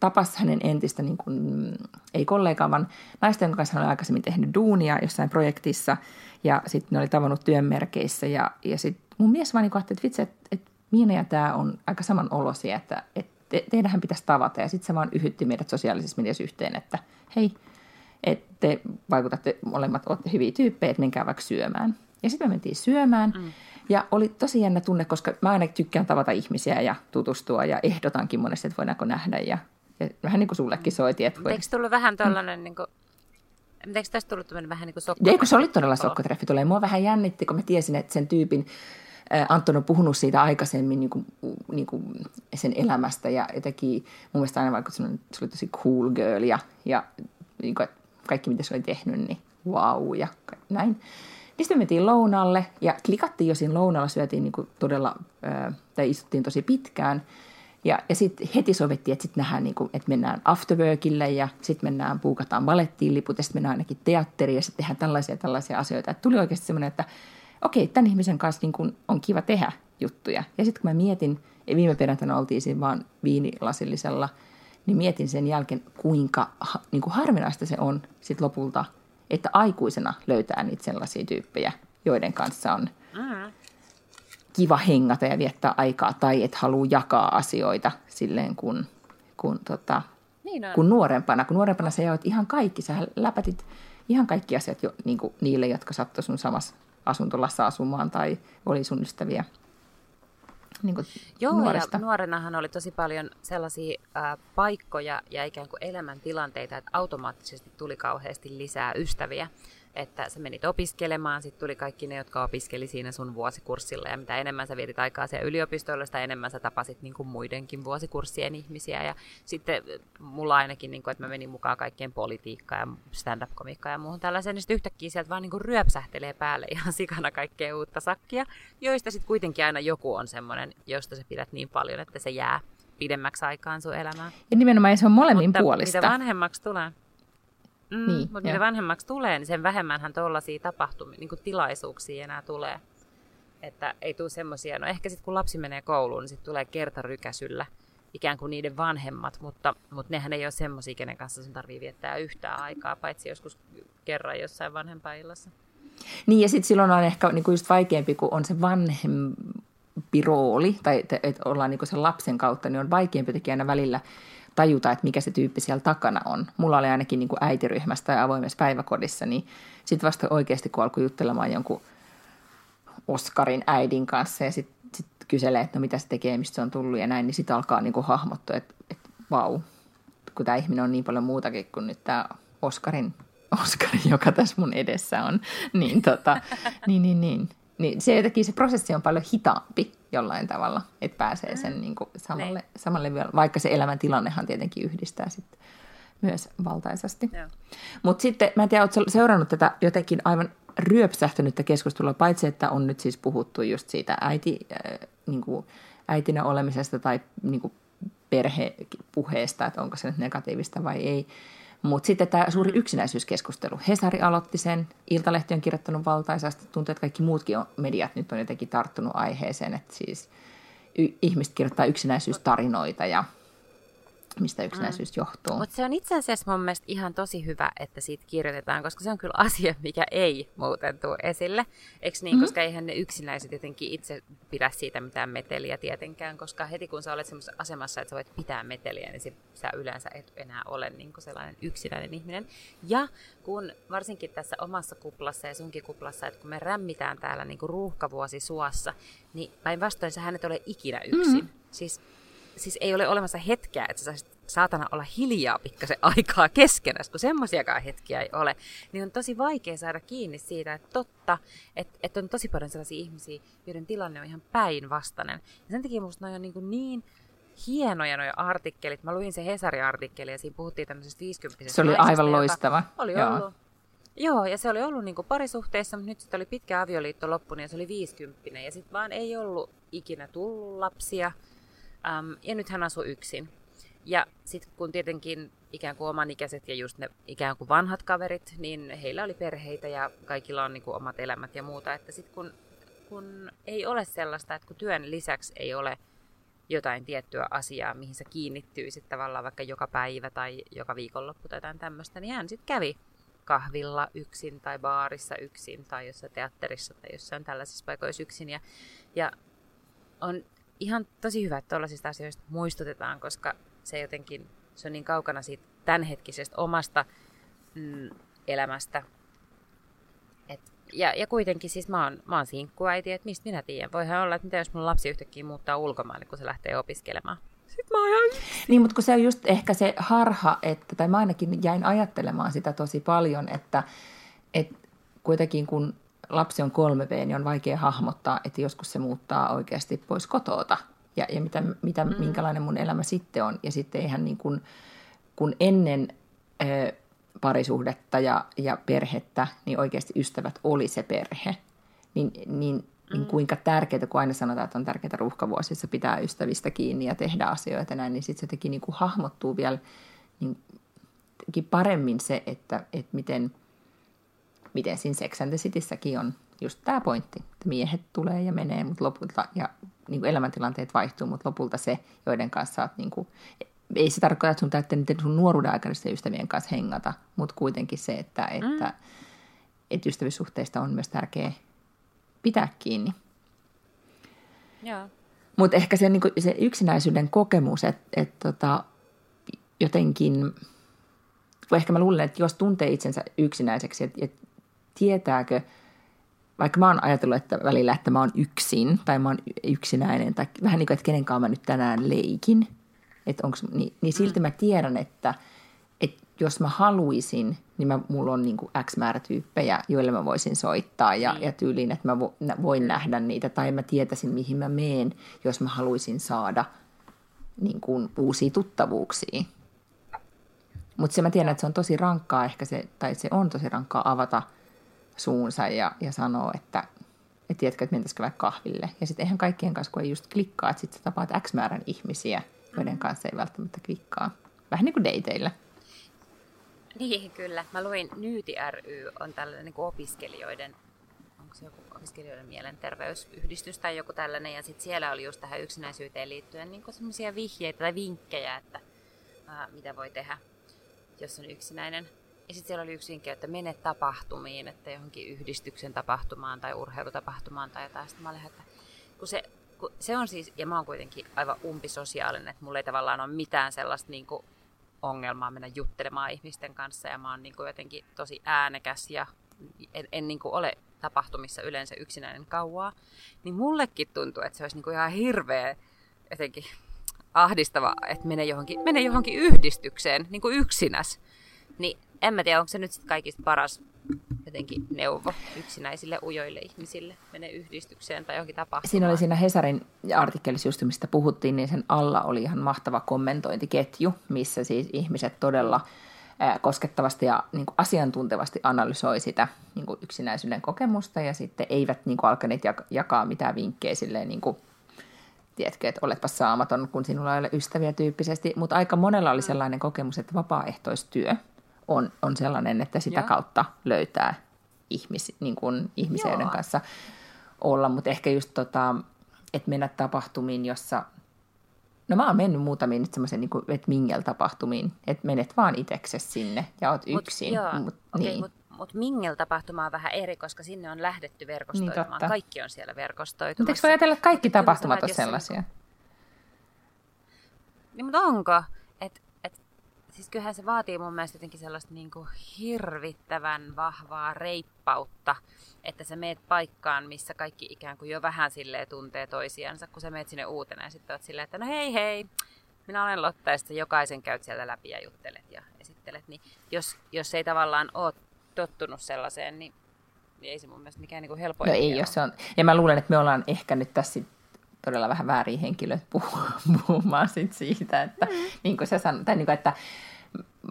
tapas hänen entistä, niin kuin, ei kollegaa, vaan naisten kanssa hän oli aikaisemmin tehnyt duunia jossain projektissa ja sitten ne oli tavannut työnmerkeissä ja, ja sitten mun mies vaan niin ajatteli, että vitsi, että, että Miina ja tämä on aika saman olosia, että, että te, teidähän pitäisi tavata ja sitten se vaan yhytti meidät sosiaalisessa mediassa yhteen, että hei, että te vaikutatte molemmat, olette hyviä tyyppejä, että menkää vaikka syömään. Ja sitten me mentiin syömään. Mm. Ja oli tosi jännä tunne, koska mä aina tykkään tavata ihmisiä ja tutustua ja ehdotankin monesti, että voidaanko nähdä. Ja, ja vähän niin kuin sullekin soiti. Että voi... Eikö tullut vähän tällainen, mm. niin kuin, eikö tästä tullut vähän niin kuin sokkotreffi? Eikö se oli todella sokkotreffi. Tulee. Mua vähän jännitti, kun mä tiesin, että sen tyypin Anton on puhunut siitä aikaisemmin niin kuin, niin kuin sen elämästä ja jotenkin mun mielestä aina vaikka se oli tosi cool girl ja, ja niin kuin, kaikki mitä se oli tehnyt, niin wow ja näin. Niin sitten me mentiin lounalle ja klikattiin jo siinä lounalla, syötiin niin todella, tai istuttiin tosi pitkään. Ja, ja sitten heti sovittiin, että sitten nähdään, niin kuin, että mennään afterworkille ja sitten mennään, puukataan balettiin liput ja sitten mennään ainakin teatteriin ja sitten tehdään tällaisia tällaisia asioita. Et tuli oikeasti semmoinen, että okei, tämän ihmisen kanssa niin kuin on kiva tehdä juttuja. Ja sitten kun mä mietin, ja viime perjantaina oltiin siinä vaan viinilasillisella, niin mietin sen jälkeen, kuinka niin kuin harvinaista se on sitten lopulta – että aikuisena löytää niitä sellaisia tyyppejä, joiden kanssa on kiva hengata ja viettää aikaa, tai että haluaa jakaa asioita silleen, kun, kun tota, niin on. kuin nuorempana. Kun nuorempana sä jaoit ihan kaikki, sä läpätit ihan kaikki asiat jo niin kuin niille, jotka sattui sun samassa asuntolassa asumaan tai oli sun ystäviä niin kuin Joo, nuoresta. ja nuorenahan oli tosi paljon sellaisia äh, paikkoja ja ikään kuin elämäntilanteita, että automaattisesti tuli kauheasti lisää ystäviä että sä menit opiskelemaan, sitten tuli kaikki ne, jotka opiskeli siinä sun vuosikurssilla, ja mitä enemmän sä vietit aikaa siellä yliopistoilla, sitä enemmän sä tapasit niin kuin muidenkin vuosikurssien ihmisiä, ja sitten mulla ainakin, niin kuin, että mä menin mukaan kaikkien politiikkaan ja stand-up-komiikkaan ja muuhun tällaiseen, niin sitten yhtäkkiä sieltä vaan niin kuin ryöpsähtelee päälle ihan sikana kaikkea uutta sakkia, joista sitten kuitenkin aina joku on semmoinen, josta sä pidät niin paljon, että se jää pidemmäksi aikaan sun elämään. Ja nimenomaan se on molemmin Mutta puolista. mitä vanhemmaksi tulee, Mm, niin, mutta mitä vanhemmaksi tulee, niin sen vähemmänhän tuollaisia tapahtumia, niin kuin tilaisuuksia enää tulee. Että ei tule semmoisia, no ehkä sitten kun lapsi menee kouluun, niin sitten tulee kertarykäsyllä ikään kuin niiden vanhemmat, mutta, mutta nehän ei ole semmoisia, kenen kanssa sen tarvii viettää yhtään aikaa, paitsi joskus kerran jossain vanhempaillassa. Niin ja sitten silloin on ehkä niinku just vaikeampi, kun on se vanhempi rooli, tai että ollaan niinku sen lapsen kautta, niin on vaikeampi tekijä aina välillä tajuta, että mikä se tyyppi siellä takana on. Mulla oli ainakin niin kuin äitiryhmässä tai avoimessa päiväkodissa, niin sitten vasta oikeasti kun alkoi juttelemaan jonkun Oskarin äidin kanssa ja sitten sit kyselee, että no mitä se tekee, mistä se on tullut ja näin, niin sitten alkaa niin kuin hahmottua, että, että vau, kun tämä ihminen on niin paljon muutakin kuin nyt tämä Oskarin, Oskari, joka tässä mun edessä on, niin, tota, niin, niin, niin. niin se jotenkin se prosessi on paljon hitaampi jollain tavalla, että pääsee sen mm. niin kuin samalle, niin. samalle vielä, vaikka se elämäntilannehan tietenkin yhdistää sitten myös valtaisasti. Mutta sitten, mä en tiedä, oletko seurannut tätä jotenkin aivan ryöpsähtänyttä keskustelua, paitsi että on nyt siis puhuttu just siitä äiti, äh, niin kuin äitinä olemisesta tai niin kuin perhepuheesta, että onko se nyt negatiivista vai ei. Mutta sitten tämä suuri yksinäisyyskeskustelu. Hesari aloitti sen, Iltalehti on kirjoittanut valtaisasti, tuntuu, että kaikki muutkin mediat nyt on jotenkin tarttunut aiheeseen, että siis y- ihmiset kirjoittaa yksinäisyystarinoita ja mistä yksinäisyys mm. johtuu. Mutta se on itse asiassa mun mielestä ihan tosi hyvä, että siitä kirjoitetaan, koska se on kyllä asia, mikä ei muuten tule esille. Eikö niin? Mm-hmm. Koska eihän ne yksinäiset jotenkin itse pidä siitä mitään meteliä tietenkään, koska heti kun sä olet semmoisessa asemassa, että sä voit pitää meteliä, niin sä yleensä et enää ole niin kuin sellainen yksinäinen ihminen. Ja kun varsinkin tässä omassa kuplassa ja sunkin kuplassa, että kun me rämmitään täällä niin kuin ruuhkavuosi suossa, niin päinvastoin sä et ole ikinä yksin. Mm-hmm. Siis siis ei ole olemassa hetkeä, että sä saatana olla hiljaa pikkasen aikaa keskenäs, kun semmoisiakaan hetkiä ei ole, niin on tosi vaikea saada kiinni siitä, että totta, että, että on tosi paljon sellaisia ihmisiä, joiden tilanne on ihan päinvastainen. Ja sen takia musta on niin, niin hienoja nuo artikkelit. Mä luin se Hesari-artikkeli ja siinä puhuttiin tämmöisestä 50 Se oli naisesta, aivan loistava. Oli Joo. ollut. Joo, ja se oli ollut niin parisuhteessa, mutta nyt sitten oli pitkä avioliitto loppunut ja se oli 50 ja sitten vaan ei ollut ikinä tullut lapsia. Um, ja nyt hän asuu yksin. Ja sitten kun tietenkin ikään kuin omanikäiset ja just ne ikään kuin vanhat kaverit, niin heillä oli perheitä ja kaikilla on niin kuin omat elämät ja muuta. Että sitten kun, kun ei ole sellaista, että kun työn lisäksi ei ole jotain tiettyä asiaa, mihin sä kiinnittyisit tavallaan vaikka joka päivä tai joka viikonloppu tai jotain tämmöistä, niin hän sitten kävi kahvilla yksin tai baarissa yksin tai jossain teatterissa tai jossain tällaisissa paikoissa yksin. Ja, ja on ihan tosi hyvä, että tuollaisista asioista muistutetaan, koska se jotenkin, se on niin kaukana siitä tämänhetkisestä omasta mm, elämästä. Et, ja, ja kuitenkin siis mä oon, mä oon sinkkuäiti, että mistä minä tiedän. Voihan olla, että mitä jos mun lapsi yhtäkkiä muuttaa ulkomaille, kun se lähtee opiskelemaan. Sitten mä oon Niin, mutta kun se on just ehkä se harha, että, tai mä ainakin jäin ajattelemaan sitä tosi paljon, että, että kuitenkin kun lapsi on 3V, niin on vaikea hahmottaa, että joskus se muuttaa oikeasti pois kotoota. Ja, ja mitä, mitä, mm. minkälainen mun elämä sitten on. Ja sitten eihän niin kuin, kun ennen ö, parisuhdetta ja, ja perhettä, niin oikeasti ystävät oli se perhe. Niin, niin, mm. niin kuinka tärkeää, kun aina sanotaan, että on tärkeää ruuhkavuosissa pitää ystävistä kiinni ja tehdä asioita näin, niin sitten se teki niin kuin hahmottuu vielä niin, paremmin se, että, että miten – miten siinä Sex and the Cityssäkin on just tämä pointti, että miehet tulee ja menee, mutta lopulta, ja niin kuin elämäntilanteet vaihtuu, mutta lopulta se, joiden kanssa olet, niin kuin, ei se tarkoita, että sun täytyy niiden sun nuoruuden aikaisista ystävien kanssa hengata, mutta kuitenkin se, että, että, mm. että ystävyyssuhteista on myös tärkeää pitää kiinni. Mutta ehkä se, niin kuin, se yksinäisyyden kokemus, että, että tota, jotenkin, ehkä mä luulen, että jos tuntee itsensä yksinäiseksi, että, että tietääkö, vaikka mä oon ajatellut että välillä, että mä oon yksin tai mä oon yksinäinen tai vähän niin kuin, että kenen kanssa mä nyt tänään leikin, että onks, niin, niin silti mä tiedän, että, että jos mä haluaisin, niin mä, mulla on niin kuin X määrä tyyppejä, joille mä voisin soittaa ja, mm. ja tyyliin, että mä vo, voin nähdä niitä tai mä tietäisin, mihin mä meen, jos mä haluaisin saada niin kuin uusia tuttavuuksia. Mutta se mä tiedän, että se on tosi rankkaa ehkä se, tai se on tosi rankkaa avata suunsa ja, ja sanoa, että et tiedätkö, että mentäisikö vaikka kahville. Ja sitten eihän kaikkien kanssa, kun ei just klikkaa, että sitten tapaat X määrän ihmisiä, joiden mm. kanssa ei välttämättä klikkaa. Vähän niin kuin dateilla. Niin, kyllä. Mä luin Nyyti ry on tällainen niin opiskelijoiden onko se joku opiskelijoiden mielenterveysyhdistys tai joku tällainen, ja sitten siellä oli just tähän yksinäisyyteen liittyen niin semmoisia vihjeitä tai vinkkejä, että ää, mitä voi tehdä, jos on yksinäinen. Ja sitten siellä oli yksi vinkki, että mene tapahtumiin, että johonkin yhdistyksen tapahtumaan tai urheilutapahtumaan tai jotain. Sitten mä olin, että kun se, kun se on siis, ja mä oon kuitenkin aivan umpisosiaalinen, että mulla ei tavallaan ole mitään sellaista niin kuin ongelmaa mennä juttelemaan ihmisten kanssa ja mä oon niin kuin jotenkin tosi äänekäs ja en, en niin kuin ole tapahtumissa yleensä yksinäinen kauaa, niin mullekin tuntuu, että se olisi niin kuin ihan hirveä jotenkin ahdistava, että menee johonkin, menee johonkin yhdistykseen niin kuin yksinäs. Niin en mä tiedä, onko se nyt sit kaikista paras jotenkin neuvo yksinäisille ujoille ihmisille mene yhdistykseen tai johonkin tapahtumaan. Siinä oli siinä Hesarin artikkelissa just, mistä puhuttiin, niin sen alla oli ihan mahtava kommentointiketju, missä siis ihmiset todella koskettavasti ja niin kuin asiantuntevasti analysoi sitä niin kuin yksinäisyyden kokemusta ja sitten eivät niin kuin alkaneet jakaa mitään vinkkejä silleen niin kuin, tiedätkö, että oletpa saamaton, kun sinulla ei ole ystäviä tyyppisesti, mutta aika monella oli sellainen kokemus, että vapaaehtoistyö on, on sellainen, että sitä Joo. kautta löytää ihmis, niin kuin ihmisiä, joiden kanssa olla, mutta ehkä just tota, että mennä tapahtumiin, jossa No mä oon mennyt muutamiin nyt semmoisen niin että mingel-tapahtumiin, että menet vaan itseksesi sinne ja oot mut, yksin. Joo, mut, okay, niin. Mutta mut mingel-tapahtuma on vähän eri, koska sinne on lähdetty verkostoitumaan. Niin, kaikki on siellä verkostoitumassa. Mutta eikö voi ajatella, että kaikki tapahtumat on sellaisia? Niin, mutta onko? Siis kyllähän se vaatii mun mielestä jotenkin sellaista niin kuin hirvittävän vahvaa reippautta – että sä meet paikkaan, missä kaikki ikään kuin jo vähän silleen tuntee toisiansa, kun sä meet sinne uutena ja sitten oot silleen, että no hei hei, minä olen Lotta ja jokaisen käyt siellä läpi ja juttelet ja esittelet, niin jos, jos ei tavallaan ole tottunut sellaiseen, niin, ei se mun mielestä mikään niin helpoin. No ei, jos se on. Ja mä luulen, että me ollaan ehkä nyt tässä todella vähän väärin henkilöt puhumaan sit siitä, että mm. niin kuin sä sanoit, tai niin kuin, että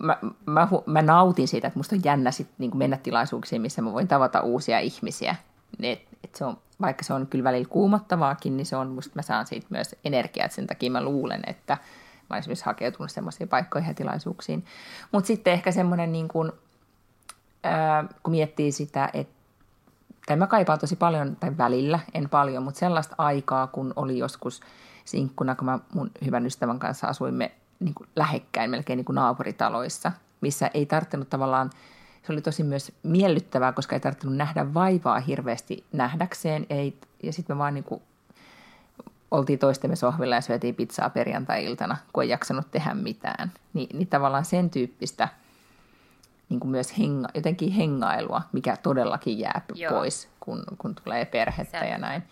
mä, mä, mä nautin siitä, että musta on jännä sit, niin kuin mennä tilaisuuksiin, missä mä voin tavata uusia ihmisiä. Et, et se on, vaikka se on kyllä välillä kuumottavaakin, niin se on, musta mä saan siitä myös energiaa, että sen takia mä luulen, että mä olen esimerkiksi hakeutunut semmoisiin paikkoihin ja tilaisuuksiin. Mutta sitten ehkä semmoinen, niin kuin, ää, kun miettii sitä, että tai mä kaipaan tosi paljon, tai välillä, en paljon, mutta sellaista aikaa, kun oli joskus sinkkuna, kun mä mun hyvän ystävän kanssa asuimme niin kuin lähekkäin, melkein niin kuin naapuritaloissa, missä ei tarttunut tavallaan, se oli tosi myös miellyttävää, koska ei tarttunut nähdä vaivaa hirveästi nähdäkseen, ei, ja sitten me vaan niin kuin oltiin toistemme sohvilla ja syötiin pizzaa perjantai-iltana, kun ei jaksanut tehdä mitään. Ni, niin tavallaan sen tyyppistä niin kuin myös henga, jotenkin hengailua, mikä todellakin jää Joo. pois, kun, kun tulee perhettä Sä... ja näin.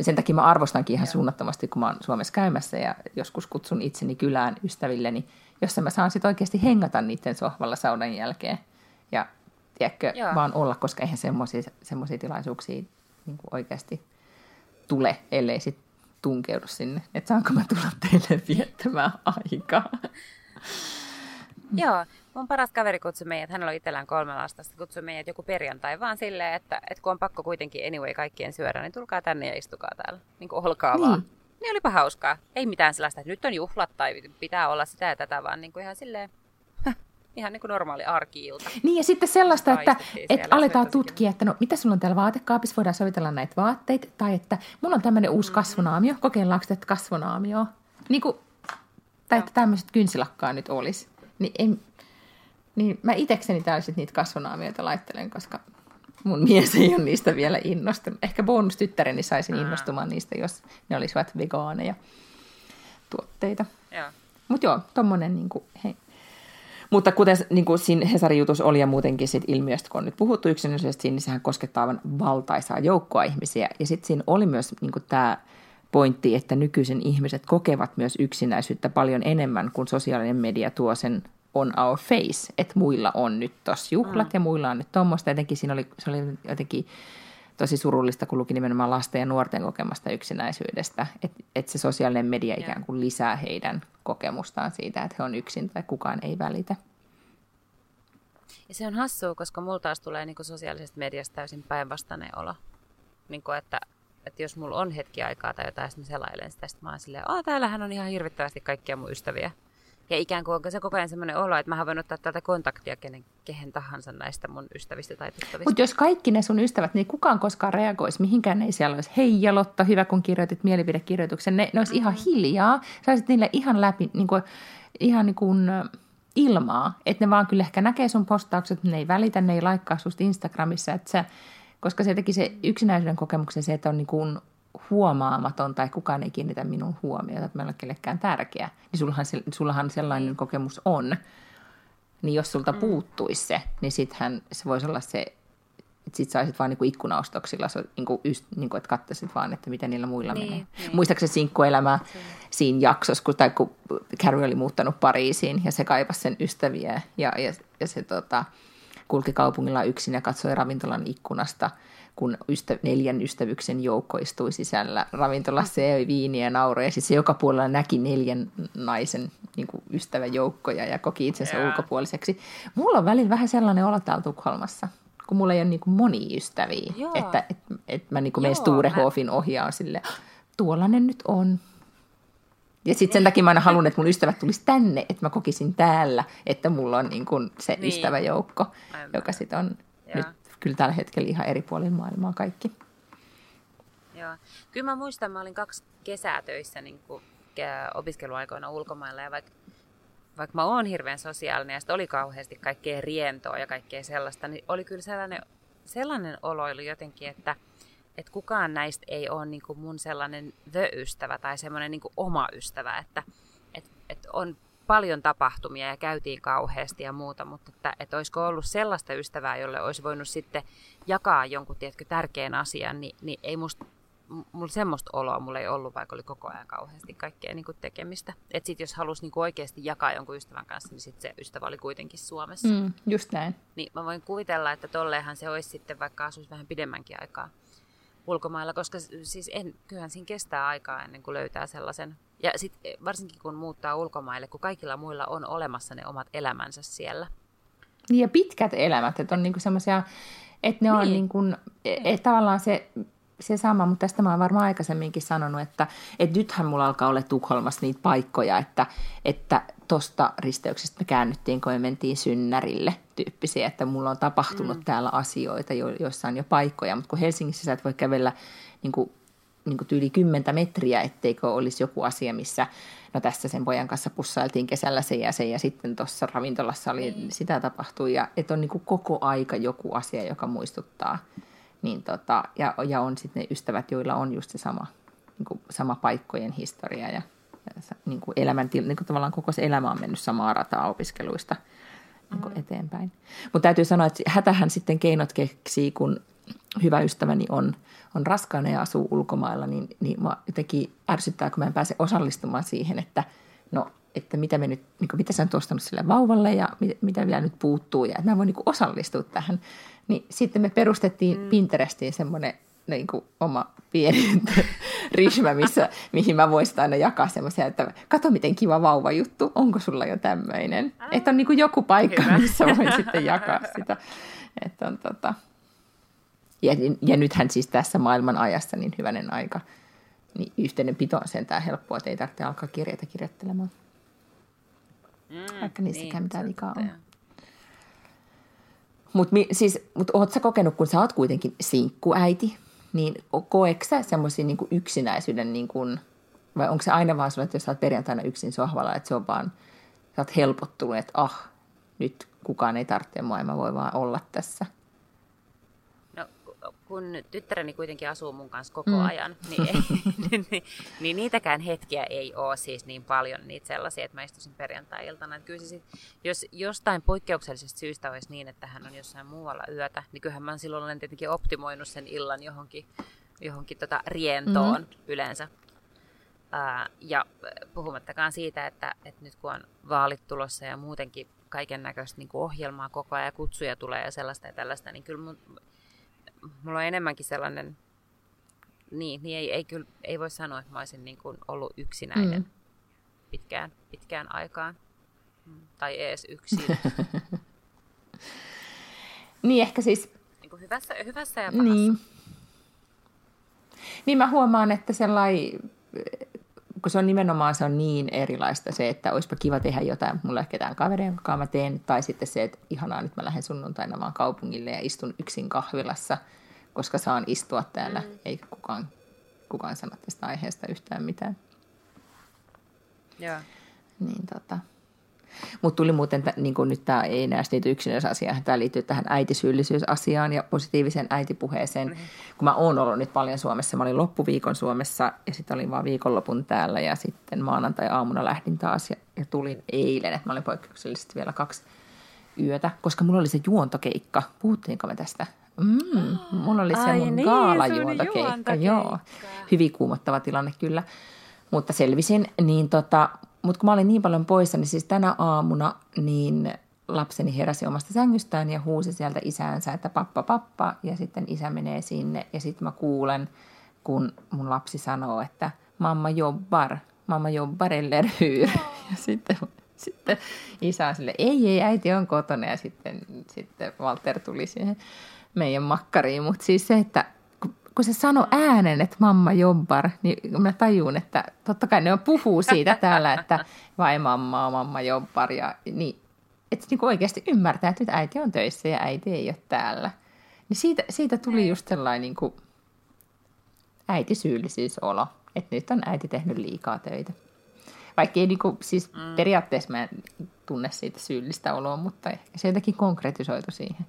Sen takia mä arvostankin ihan Joo. suunnattomasti, kun mä oon Suomessa käymässä ja joskus kutsun itseni kylään ystävilleni, jossa mä saan sitten oikeasti hengata niiden sohvalla saunan jälkeen. Ja tiedätkö, Joo. vaan olla, koska eihän semmoisia tilaisuuksia niin kuin oikeasti tule, ellei sitten tunkeudu sinne. Että saanko mä tulla teille viettämään aikaa. Joo, mun paras kaveri kutsui meidät, hänellä on itsellään kolme lasta, kutsui meidät joku perjantai vaan silleen, että, että kun on pakko kuitenkin anyway kaikkien syödä, niin tulkaa tänne ja istukaa täällä. Niin kuin olkaa niin. vaan. Niin olipa hauskaa. Ei mitään sellaista, että nyt on juhlat tai pitää olla sitä ja tätä, vaan niin kuin ihan silleen, ihan niin kuin normaali arkiilta. Niin ja sitten sellaista, että, että aletaan tutkia, että no mitä sulla on täällä vaatekaapissa, voidaan sovitella näitä vaatteita, tai että mulla on tämmöinen uusi mm-hmm. kasvonaamio, kokeillaanko tätä kasvonaamioa? Niin kuin, tai että tämmöiset kynsilakkaa nyt olisi. Niin en, niin mä itekseni täysin niitä kasvonaamioita laittelen, koska mun mies ei ole niistä vielä innostunut. Ehkä bonustyttäreni saisin innostumaan niistä, jos ne olisivat vegaaneja tuotteita. Mutta joo, tommonen niinku, he, Mutta kuten niin kuin siinä Hesarin jutus oli ja muutenkin sit ilmiöstä, kun on nyt puhuttu yksinäisesti, niin sehän koskettaa aivan valtaisaa joukkoa ihmisiä. Ja sitten siinä oli myös niin kuin tämä pointti, että nykyisen ihmiset kokevat myös yksinäisyyttä paljon enemmän, kun sosiaalinen media tuo sen on our face, että muilla on nyt tos juhlat mm. ja muilla on nyt tuommoista. Jotenkin siinä oli, se oli jotenkin tosi surullista, kun luki nimenomaan lasten ja nuorten kokemasta yksinäisyydestä, että et se sosiaalinen media ikään kuin lisää heidän kokemustaan siitä, että he on yksin tai kukaan ei välitä. Ja se on hassua, koska mulla taas tulee niin sosiaalisesta mediasta täysin päinvastainen olo. Niin kuin, että, että jos mulla on hetki aikaa tai jotain, sitten mä selailen sitä, sitten mä oon silleen, täällähän on ihan hirvittävästi kaikkia mun ystäviä. Ja ikään kuin onko se koko ajan sellainen olo, että mä voin ottaa täältä kontaktia kenen, kehen tahansa näistä mun ystävistä tai tuttavista. Mutta jos kaikki ne sun ystävät, niin kukaan koskaan reagoisi, mihinkään ei siellä olisi, hei ja Lotta, hyvä kun kirjoitit mielipidekirjoituksen, ne, ne olisi mm-hmm. ihan hiljaa, saisit niille ihan läpi, niin kuin, ihan niin kuin ilmaa, että ne vaan kyllä ehkä näkee sun postaukset, ne ei välitä, ne ei laikkaa susta Instagramissa, että sä, koska se teki se yksinäisyyden kokemuksen se, että on niin kuin huomaamaton tai kukaan ei kiinnitä minun huomiota, että mä en ole kellekään tärkeä, niin sullahan, sullahan sellainen kokemus on. Niin jos sulta mm. puuttuisi se, niin sittenhän se voisi olla se, että sit saisit vaan niinku ikkunaostoksilla, niinku, just, niinku, että katsoisit vaan, että mitä niillä muilla niin, menee. Niin. Muistaakseni sinkkuelämä siinä jaksossa, kun, tai kun Carrie oli muuttanut Pariisiin ja se kaipasi sen ystäviä ja, ja, ja se tota, kulki kaupungilla yksin ja katsoi ravintolan ikkunasta – kun ystä, neljän ystävyksen joukko istui sisällä ravintolassa ja viiniä ja nauroi. Ja sitten se joka puolella näki neljän naisen niin kuin ystäväjoukkoja ja koki itsensä yeah. ulkopuoliseksi. Mulla on välillä vähän sellainen olo täällä Tukholmassa, kun mulla ei ole niin kuin moni ystäviä. Joo. Että et, et mä niin kuin menen Sturehofin ohi sille, tuollainen nyt on. Ja sitten sen takia mä aina haluan, että mun ystävät tulisi tänne, että mä kokisin täällä, että mulla on niin kuin se niin. ystäväjoukko, Aivan. joka sitten on ja. nyt kyllä tällä hetkellä ihan eri puolilla maailmaa kaikki. Joo. Kyllä mä muistan, mä olin kaksi kesää töissä niin kuin opiskeluaikoina ulkomailla ja vaikka vaikka mä oon hirveän sosiaalinen ja oli kauheasti kaikkea rientoa ja kaikkea sellaista, niin oli kyllä sellainen, sellainen oloilu jotenkin, että, että kukaan näistä ei ole niin kuin mun sellainen the-ystävä tai semmoinen niin oma ystävä, että, että, että on paljon tapahtumia ja käytiin kauheasti ja muuta, mutta että, että olisiko ollut sellaista ystävää, jolle olisi voinut sitten jakaa jonkun tiedätkö, tärkeän asian, niin, niin ei musta mulla semmoista oloa mulla ei ollut, vaikka oli koko ajan kauheasti kaikkea niin kuin tekemistä. Että sitten jos halusi niin kuin oikeasti jakaa jonkun ystävän kanssa, niin sitten se ystävä oli kuitenkin Suomessa. Mm, just näin. Niin mä voin kuvitella, että tolleenhan se olisi sitten, vaikka asuisi vähän pidemmänkin aikaa ulkomailla, koska siis en, kyllähän siinä kestää aikaa ennen kuin löytää sellaisen ja sitten varsinkin kun muuttaa ulkomaille, kun kaikilla muilla on olemassa ne omat elämänsä siellä. Niin ja pitkät elämät, että on niinku semmoisia, että ne niin. on niinku, et tavallaan se, se sama, mutta tästä mä oon varmaan aikaisemminkin sanonut, että, että nythän mulla alkaa olla Tukholmassa niitä paikkoja, että, että tosta risteyksestä me käännyttiin, kun me mentiin synnärille tyyppisiä, että mulla on tapahtunut mm. täällä asioita, joissa on jo paikkoja, mutta kun Helsingissä sä et voi kävellä niin kuin niin tyyli kymmentä metriä, etteikö olisi joku asia, missä no tässä sen pojan kanssa pussailtiin kesällä se ja se ja sitten tuossa ravintolassa oli, niin. sitä tapahtui ja että on niin kuin koko aika joku asia, joka muistuttaa. Niin tota, ja, ja on sitten ne ystävät, joilla on just se sama, niin kuin sama paikkojen historia ja, ja niin kuin elämän, niin kuin tavallaan koko se elämä on mennyt samaa rataa opiskeluista niin kuin mm. eteenpäin. Mutta täytyy sanoa, että hätähän sitten keinot keksii, kun hyvä ystäväni on, on raskaana ja asuu ulkomailla, niin, niin mä jotenkin ärsyttää, kun mä en pääse osallistumaan siihen, että no, että mitä, me nyt, niin kuin, mitä sä oot ostanut sille vauvalle ja mit, mitä vielä nyt puuttuu ja että mä voin niin kuin osallistua tähän. Niin sitten me perustettiin mm. Pinterestiin semmoinen niin kuin oma pieni ryhmä, missä, mihin mä voisin aina jakaa semmoisia, että kato miten kiva vauva juttu, onko sulla jo tämmöinen. Että on niin kuin joku paikka, Hyvä. missä voin sitten jakaa sitä. Että on tota, ja, ja nythän siis tässä maailman ajassa niin hyvänen aika, niin yhteinen pito on sentään helppoa, että ei tarvitse alkaa kirjeitä kirjoittelemaan. Mm, Vaikka niissäkään niin, mitään vikaa on. Mutta siis, mut oot sä kokenut, kun sä oot kuitenkin sinkkuäiti, niin koetko sä semmoisia niin yksinäisyyden, niin kuin, vai onko se aina vaan sulle, että jos sä oot perjantaina yksin sohvalla, että se on vaan, sä oot helpottunut, että ah, nyt kukaan ei tarvitse mua, mä voi vaan olla tässä – kun tyttäreni kuitenkin asuu mun kanssa koko mm. ajan, niin, ei, niin, niin, niin niitäkään hetkiä ei ole siis niin paljon niitä sellaisia, että mä istuisin perjantai-iltana. Että kyllä se sit, jos jostain poikkeuksellisesta syystä olisi niin, että hän on jossain muualla yötä, niin kyllähän mä silloin olen tietenkin optimoinut sen illan johonkin, johonkin tota rientoon mm. yleensä. Ää, ja puhumattakaan siitä, että, että nyt kun on vaalit tulossa ja muutenkin kaiken näköistä niin ohjelmaa koko ajan ja kutsuja tulee ja sellaista ja tällaista, niin kyllä mun, mulla on enemmänkin sellainen, niin, niin ei, ei, kyllä, ei voi sanoa, että mä olisin niin kuin ollut yksinäinen mm. pitkään, pitkään aikaan. Mm, tai edes yksin. niin ehkä siis... Niin kuin hyvässä, hyvässä ja pahassa. Niin. niin mä huomaan, että sellainen kun se on nimenomaan se on niin erilaista se, että olisipa kiva tehdä jotain, mulla ei ole ketään kaveria, jonka mä teen, tai sitten se, että ihanaa, nyt mä lähden sunnuntaina vaan kaupungille ja istun yksin kahvilassa, koska saan istua täällä, mm. eikä kukaan, kukaan sano tästä aiheesta yhtään mitään. Joo. Niin tota, mutta tuli muuten, niin kuin nyt tämä ei enää liity yksinäisasiaan, tämä liittyy tähän äitisyyllisyysasiaan ja positiiviseen äitipuheeseen. Mm-hmm. Kun mä oon ollut nyt paljon Suomessa, mä olin loppuviikon Suomessa ja sitten olin vaan viikonlopun täällä ja sitten maanantai-aamuna lähdin taas ja, ja tulin eilen, että mä olin poikkeuksellisesti vielä kaksi yötä, koska mulla oli se juontokeikka. Puhuttiinko me tästä? Mm, mulla oli se Ai mun niin, gaalajuontokeikka. juontokeikka. Joo, hyvin kuumottava tilanne kyllä. Mutta selvisin, niin tota, mutta kun mä olin niin paljon poissa, niin siis tänä aamuna niin lapseni heräsi omasta sängystään ja huusi sieltä isäänsä, että pappa, pappa. Ja sitten isä menee sinne ja sitten mä kuulen, kun mun lapsi sanoo, että mamma jobbar, mamma jobbar eller hyr. Ja sitten, sitten isä on sille, ei, ei, äiti on kotona. Ja sitten, sitten Walter tuli siihen meidän makkariin. Mutta siis se, että kun se sanoi äänen, että mamma jobbar, niin mä tajun, että totta kai ne puhuu siitä täällä, että vai mamma, mamma jobbar. Ja, niin, että niin oikeasti ymmärtää, että nyt äiti on töissä ja äiti ei ole täällä. Niin siitä, siitä tuli just sellainen niin kuin äitisyyllisyysolo, että nyt on äiti tehnyt liikaa töitä. Vaikka ei niin kuin, siis mm. periaatteessa mä en tunne siitä syyllistä oloa, mutta ehkä se jotenkin konkretisoitu siihen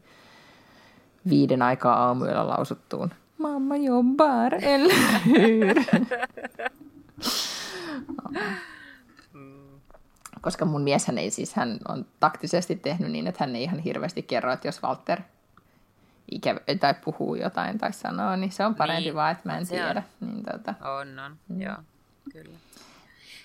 viiden aikaa aamuyöllä lausuttuun Mamma jobbar, eller hur? Koska mun hän ei siis, hän on taktisesti tehnyt niin, että hän ei ihan hirveästi kerro, että jos Walter ikävä, tai puhuu jotain tai sanoo, niin se on parempi niin, vaan, että mä en tiedä. On. Niin, tota. on, on, mm. joo, kyllä.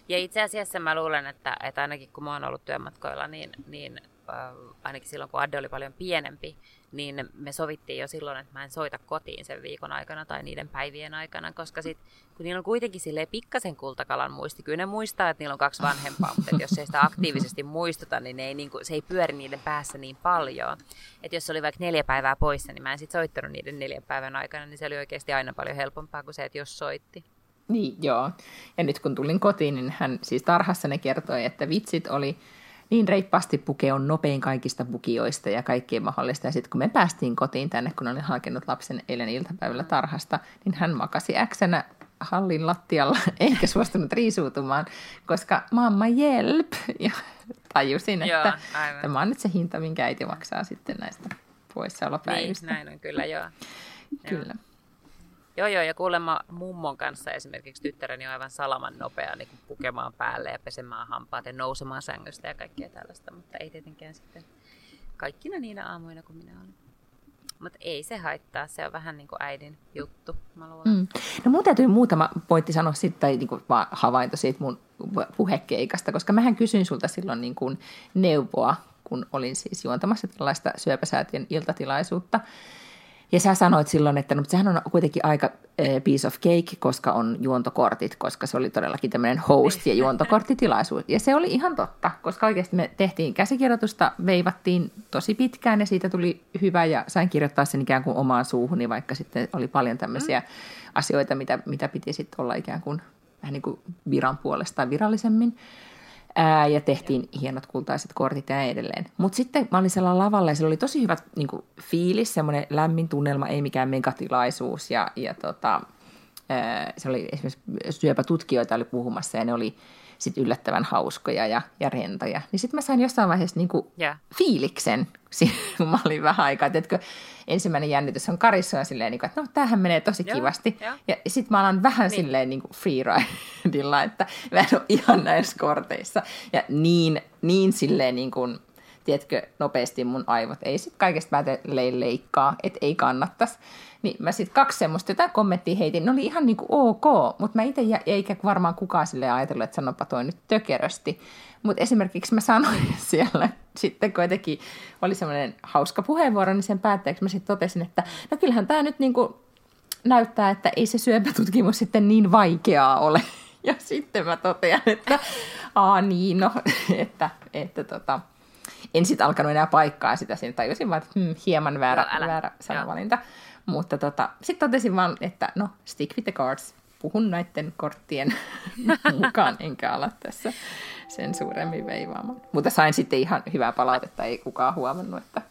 Ja itse asiassa mä luulen, että, että ainakin kun mä oon ollut työmatkoilla, niin, niin äh, ainakin silloin kun Adde oli paljon pienempi, niin me sovittiin jo silloin, että mä en soita kotiin sen viikon aikana tai niiden päivien aikana, koska sit, kun niillä on kuitenkin silleen pikkasen kultakalan muisti, kyllä ne muistaa, että niillä on kaksi vanhempaa, mutta jos ei sitä aktiivisesti muistuta, niin, ne ei, niin kuin, se ei pyöri niiden päässä niin paljon. Että jos oli vaikka neljä päivää poissa, niin mä en sitten soittanut niiden neljän päivän aikana, niin se oli oikeasti aina paljon helpompaa kuin se, että jos soitti. Niin, joo. Ja nyt kun tulin kotiin, niin hän siis tarhassa ne kertoi, että vitsit oli niin reippaasti puke on nopein kaikista bukioista ja kaikkien mahdollista. Ja sitten kun me päästiin kotiin tänne, kun olin hakenut lapsen eilen iltapäivällä tarhasta, niin hän makasi äksänä hallin lattialla eikä suostunut riisuutumaan, koska mamma jelp. Ja tajusin, että joo, tämä on nyt se hinta, minkä äiti maksaa sitten näistä poissaolopäivistä. Niin, näin on kyllä, joo. kyllä. Joo. Joo, joo, ja kuulemma mummon kanssa esimerkiksi tyttäreni on aivan salaman nopea niin pukemaan päälle ja pesemään hampaat ja nousemaan sängystä ja kaikkea tällaista, mutta ei tietenkään sitten kaikkina niinä aamuina, kun minä olin. Mutta ei se haittaa, se on vähän niin kuin äidin juttu, mä luulen. Mm. No mun täytyy muutama pointti sanoa sitten, tai niin kuin vaan havainto siitä mun puhekeikasta, koska mähän kysyin sulta silloin niin kuin neuvoa, kun olin siis juontamassa tällaista syöpäsäätiön iltatilaisuutta. Ja sä sanoit silloin, että no, sehän on kuitenkin aika eh, piece of cake, koska on juontokortit, koska se oli todellakin tämmöinen host- ja juontokorttitilaisuus. Ja se oli ihan totta, koska oikeasti me tehtiin käsikirjoitusta, veivattiin tosi pitkään ja siitä tuli hyvä ja sain kirjoittaa sen ikään kuin omaan suuhuni, vaikka sitten oli paljon tämmöisiä mm. asioita, mitä, mitä piti sitten olla ikään kuin vähän niin kuin viran puolesta virallisemmin. Ää, ja tehtiin hienot kultaiset kortit ja edelleen. Mutta sitten mä olin siellä lavalla ja siellä oli tosi hyvä niin kuin, fiilis, semmoinen lämmin tunnelma, ei mikään megatilaisuus. Ja, ja tota, se oli esimerkiksi syöpätutkijoita oli puhumassa ja ne oli sit yllättävän hauskoja ja, ja rentoja. Niin sitten mä sain jossain vaiheessa niinku yeah. fiiliksen, kun mä olin vähän aikaa. Teetkö, ensimmäinen jännitys on karissa ja silleen, niinku, että no tämähän menee tosi Joo, kivasti. Jo. Ja sitten mä alan vähän niin. silleen niinku freeridilla, että mä en ole ihan näissä korteissa. Ja niin, niin silleen niin kuin, tiedätkö, nopeasti mun aivot ei sitten kaikesta päätä leikkaa, että ei kannattaisi. Niin mä sitten kaksi semmoista jotain kommenttia heitin, ne oli ihan niinku ok, mutta mä itse, eikä varmaan kukaan sille ajatellut, että sanopa toi nyt tökerösti. Mutta esimerkiksi mä sanoin siellä sitten, kun jotenkin oli semmoinen hauska puheenvuoro, niin sen päätteeksi mä sitten totesin, että no kyllähän tämä nyt niinku näyttää, että ei se syöpätutkimus sitten niin vaikeaa ole. Ja sitten mä totean, että aa niin, no, että, että tota, en sitten alkanut enää paikkaa sitä siinä, tajusin vaan, että hmm, hieman väärä, no, väärä sanavalinta. Mutta tota, sitten totesin vaan, että no, stick with the cards. Puhun näiden korttien mukaan, enkä ala tässä sen suuremmin veivaamaan. Mutta sain sitten ihan hyvää palautetta, ei kukaan huomannut, että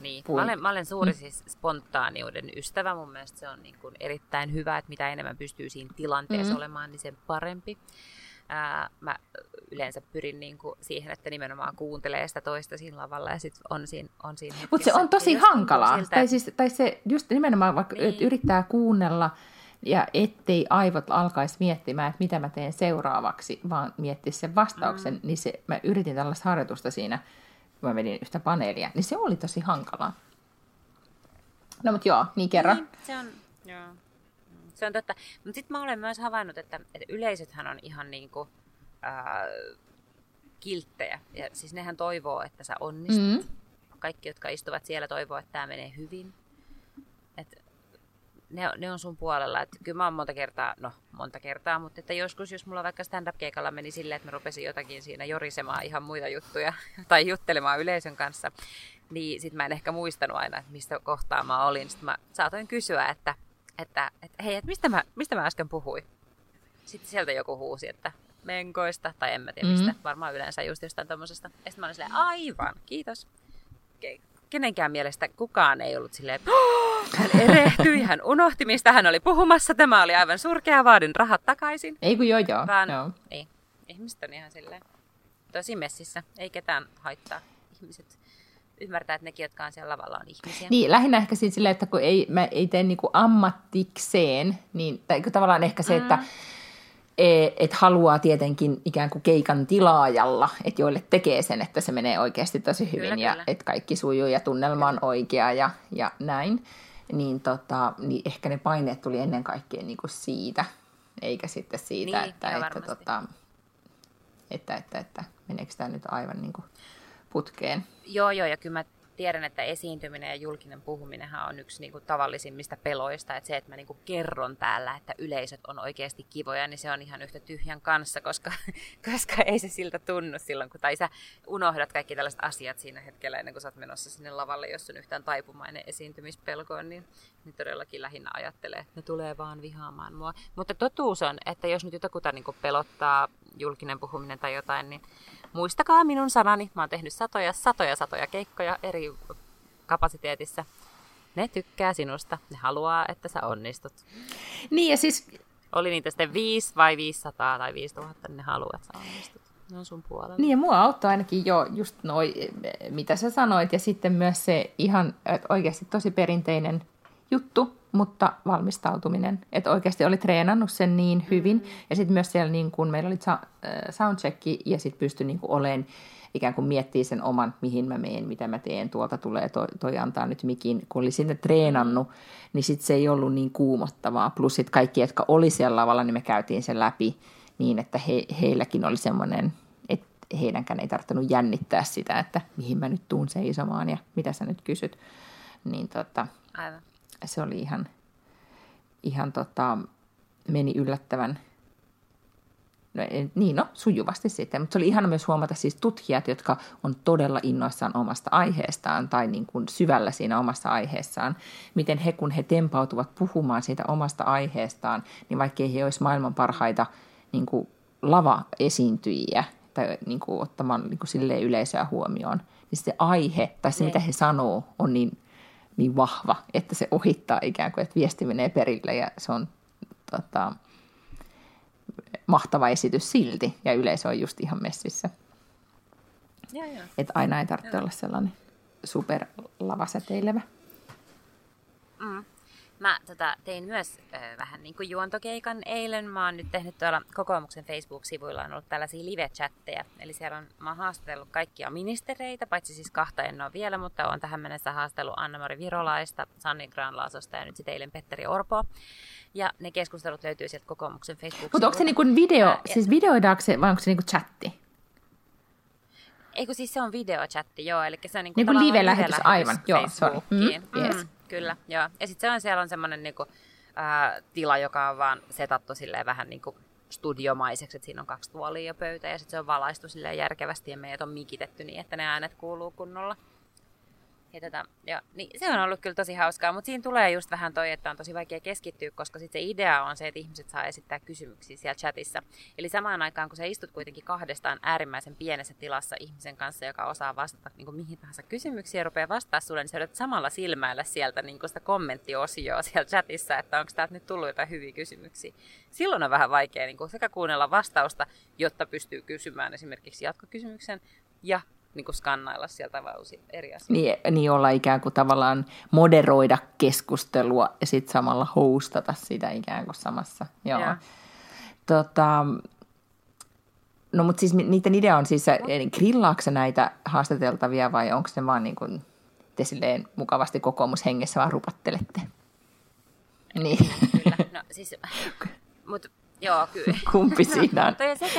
niin. Mä olen, mä olen suuri mm. siis spontaaniuden ystävä. Mun mielestä se on niin kuin erittäin hyvä, että mitä enemmän pystyy siinä tilanteessa mm. olemaan, niin sen parempi. Ää, mä yleensä pyrin niin kuin siihen, että nimenomaan kuuntelee sitä toista siinä lavalla ja sitten on siinä, on siinä Mutta se on tosi hankalaa. Siltä, tai, siis, tai se just nimenomaan vaikka niin. yrittää kuunnella ja ettei aivot alkaisi miettimään, että mitä mä teen seuraavaksi, vaan miettiä sen vastauksen, mm. niin se, mä yritin tällaista harjoitusta siinä, kun mä vedin yhtä paneelia, niin se oli tosi hankalaa. No mutta joo, niin kerran. Niin, se on, joo. Se on totta. Mutta sitten mä olen myös havainnut, että, että yleisöthän on ihan niin kuin, ää, kilttejä. Ja siis nehän toivoo, että sä onnistut. Mm. Kaikki, jotka istuvat siellä, toivoo, että tämä menee hyvin. Et ne, ne on sun puolella. Et kyllä mä oon monta kertaa, no monta kertaa, mutta että joskus, jos mulla vaikka stand-up-keikalla meni silleen, että mä rupesin jotakin siinä jorisemaan ihan muita juttuja tai juttelemaan yleisön kanssa, niin sit mä en ehkä muistanut aina, että mistä kohtaa mä olin. Sitten mä saatoin kysyä, että, että, että hei, että mistä mä, mistä mä äsken puhuin? Sitten sieltä joku huusi, että menkoista, tai en mä tiedä mistä, mm-hmm. varmaan yleensä just jostain tommosesta. Ja sitten mä olin silleen, aivan, kiitos. Kenenkään mielestä kukaan ei ollut silleen, hän erehtyi, hän unohti, mistä hän oli puhumassa, tämä oli aivan surkea, vaadin rahat takaisin. Ei kun joo joo. Vaan, joo. Ei, ihmiset on ihan silleen tosi messissä, ei ketään haittaa. Ihmiset ymmärtää, että nekin, jotka on siellä lavalla, on ihmisiä. Niin, lähinnä ehkä siitä silleen, että kun ei, mä ei tee niinku ammatikseen, niin, tai tavallaan ehkä se, mm. että E, että haluaa tietenkin ikään kuin keikan tilaajalla, että joille tekee sen, että se menee oikeasti tosi hyvin kyllä, ja kyllä. että kaikki sujuu ja tunnelma on oikea ja, ja näin, niin, tota, niin ehkä ne paineet tuli ennen kaikkea niin kuin siitä, eikä sitten siitä, niin, että, että, tota, että, että, että meneekö tämä nyt aivan niin kuin putkeen. Joo, joo, ja kyllä mä tiedän, että esiintyminen ja julkinen puhuminenhan on yksi niin kuin, tavallisimmista peloista. Että se, että mä niin kuin, kerron täällä, että yleisöt on oikeasti kivoja, niin se on ihan yhtä tyhjän kanssa, koska, koska ei se siltä tunnu silloin, kun tai sä unohdat kaikki tällaiset asiat siinä hetkellä ennen kuin sä oot menossa sinne lavalle, jos on yhtään taipumainen esiintymispelkoon, niin, niin todellakin lähinnä ajattelee, että ne tulee vaan vihaamaan mua. Mutta totuus on, että jos nyt jotakuta niin pelottaa julkinen puhuminen tai jotain, niin muistakaa minun sanani. Mä oon tehnyt satoja, satoja, satoja keikkoja eri kapasiteetissa. Ne tykkää sinusta. Ne haluaa, että sä onnistut. Niin ja siis... Oli niitä sitten viisi vai 500 tai 5000, niin ne haluaa, että sä onnistut. Ne on sun puolella. Niin ja mua auttaa ainakin jo just noi, mitä sä sanoit. Ja sitten myös se ihan oikeasti tosi perinteinen juttu, mutta valmistautuminen. Että oikeasti oli treenannut sen niin hyvin. Mm. Ja sitten myös siellä niin kun meillä oli äh, soundcheck ja sitten pystyi niin olemaan ikään kuin miettii sen oman, mihin mä meen, mitä mä teen, tuolta tulee, toi, toi antaa nyt mikin. Kun oli sinne treenannut, niin sitten se ei ollut niin kuumottavaa. Plus sitten kaikki, jotka oli siellä lavalla, niin me käytiin sen läpi niin, että he, heilläkin oli semmoinen, että heidänkään ei tarvinnut jännittää sitä, että mihin mä nyt tuun seisomaan ja mitä sä nyt kysyt. Niin tota, Aivan se oli ihan, ihan tota, meni yllättävän, no, niin no, sujuvasti sitten. Mutta se oli ihana myös huomata siis tutkijat, jotka on todella innoissaan omasta aiheestaan tai niin kuin syvällä siinä omassa aiheessaan. Miten he, kun he tempautuvat puhumaan siitä omasta aiheestaan, niin vaikkei he olisi maailman parhaita niin kuin lava-esiintyjiä tai niin kuin ottamaan niin kuin yleisöä huomioon, niin se aihe tai se, ne. mitä he sanoo, on niin niin vahva, että se ohittaa ikään kuin, että viesti menee perille ja se on tota, mahtava esitys silti, ja yleisö on just ihan messissä. Että aina ei tarvitse ja. olla sellainen superlavasäteilevä. Mm. Mä tota, tein myös ö, vähän niin kuin juontokeikan eilen. Mä oon nyt tehnyt tuolla kokoomuksen Facebook-sivuilla on ollut tällaisia live-chatteja. Eli siellä on, mä oon haastatellut kaikkia ministereitä, paitsi siis kahta en ole vielä, mutta oon tähän mennessä haastellut Anna-Mari Virolaista, Sanni Granlaasosta ja nyt sitten eilen Petteri Orpoa. Ja ne keskustelut löytyy sieltä kokoomuksen facebook Mutta onko se niin kuin video, Ää, siis videoidaanko se vai onko se niin kuin chatti? Eikö siis se on videochatti, joo, eli se on niin kuin, niin kuin live-lähetys, live aivan, joo, sorry. Mm, yes. mm, kyllä, joo. Ja sitten se on, siellä on semmoinen niin kuin, äh, tila, joka on vaan setattu silleen vähän niin kuin studiomaiseksi, että siinä on kaksi tuolia ja pöytä ja sitten se on valaistu silleen järkevästi ja meidät on mikitetty niin, että ne äänet kuuluu kunnolla. Ja tätä, ja, niin se on ollut kyllä tosi hauskaa, mutta siinä tulee just vähän toi, että on tosi vaikea keskittyä, koska sitten se idea on se, että ihmiset saa esittää kysymyksiä siellä chatissa. Eli samaan aikaan, kun sä istut kuitenkin kahdestaan äärimmäisen pienessä tilassa ihmisen kanssa, joka osaa vastata niin kuin mihin tahansa kysymyksiä ja rupeaa vastaa sulle, niin sä yrität samalla silmäillä sieltä niin kuin sitä kommenttiosioa siellä chatissa, että onko täältä nyt tullut jotain hyviä kysymyksiä. Silloin on vähän vaikea niin kuin sekä kuunnella vastausta, jotta pystyy kysymään esimerkiksi jatkokysymyksen, ja niin kuin skannailla sieltä vausi eri asioita. Niin, niin olla ikään kuin tavallaan moderoida keskustelua ja sitten samalla hostata sitä ikään kuin samassa. Joo. Ja. Tota, no mutta siis niiden idea on siis, grillaako näitä haastateltavia vai onko se vaan niin kuin te silleen mukavasti kokoomushengessä vaan rupattelette? Niin. Kyllä, no siis, mutta joo, kyllä. Kumpi siinä on?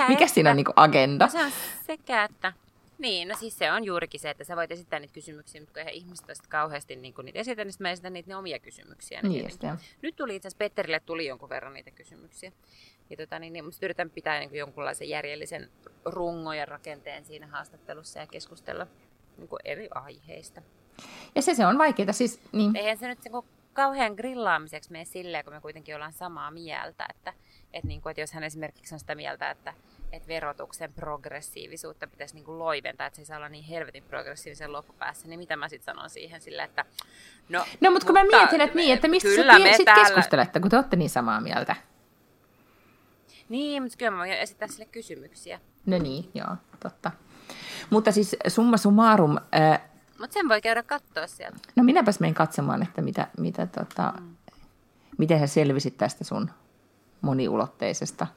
Mikä siinä on niin agenda? No, se on sekä, että niin, no siis se on juurikin se, että sä voit esittää niitä kysymyksiä, mutta kun eihän ihmiset kauheasti niin niitä esitä, niin mä esitän niitä ne omia kysymyksiä. Niin Nyt tuli itse asiassa Petterille tuli jonkun verran niitä kysymyksiä. Ja tota, niin, niin, mutta yritän pitää niin jonkunlaisen järjellisen rungon ja rakenteen siinä haastattelussa ja keskustella niin eri aiheista. Ja se, se on vaikeaa. Siis, niin. Eihän se nyt se, kun kauhean grillaamiseksi mene silleen, kun me kuitenkin ollaan samaa mieltä. Että, että, niin kuin, että jos hän esimerkiksi on sitä mieltä, että että verotuksen progressiivisuutta pitäisi niin kuin loiventaa, että se ei saa olla niin helvetin progressiivisen loppupäässä, niin mitä mä sitten sanon siihen sille, että no... No, mutta kun mä mietin, että niin, että mistä kyllä te sitten täällä... keskustelette, kun te olette niin samaa mieltä. Niin, mutta kyllä mä voin esittää sille kysymyksiä. No niin, joo, totta. Mutta siis summa summarum... Äh... Mutta sen voi käydä katsoa sieltä. No minäpäs menen katsomaan, että mitä, mitä tota, mm. miten sä selvisit tästä sun moniulotteisesta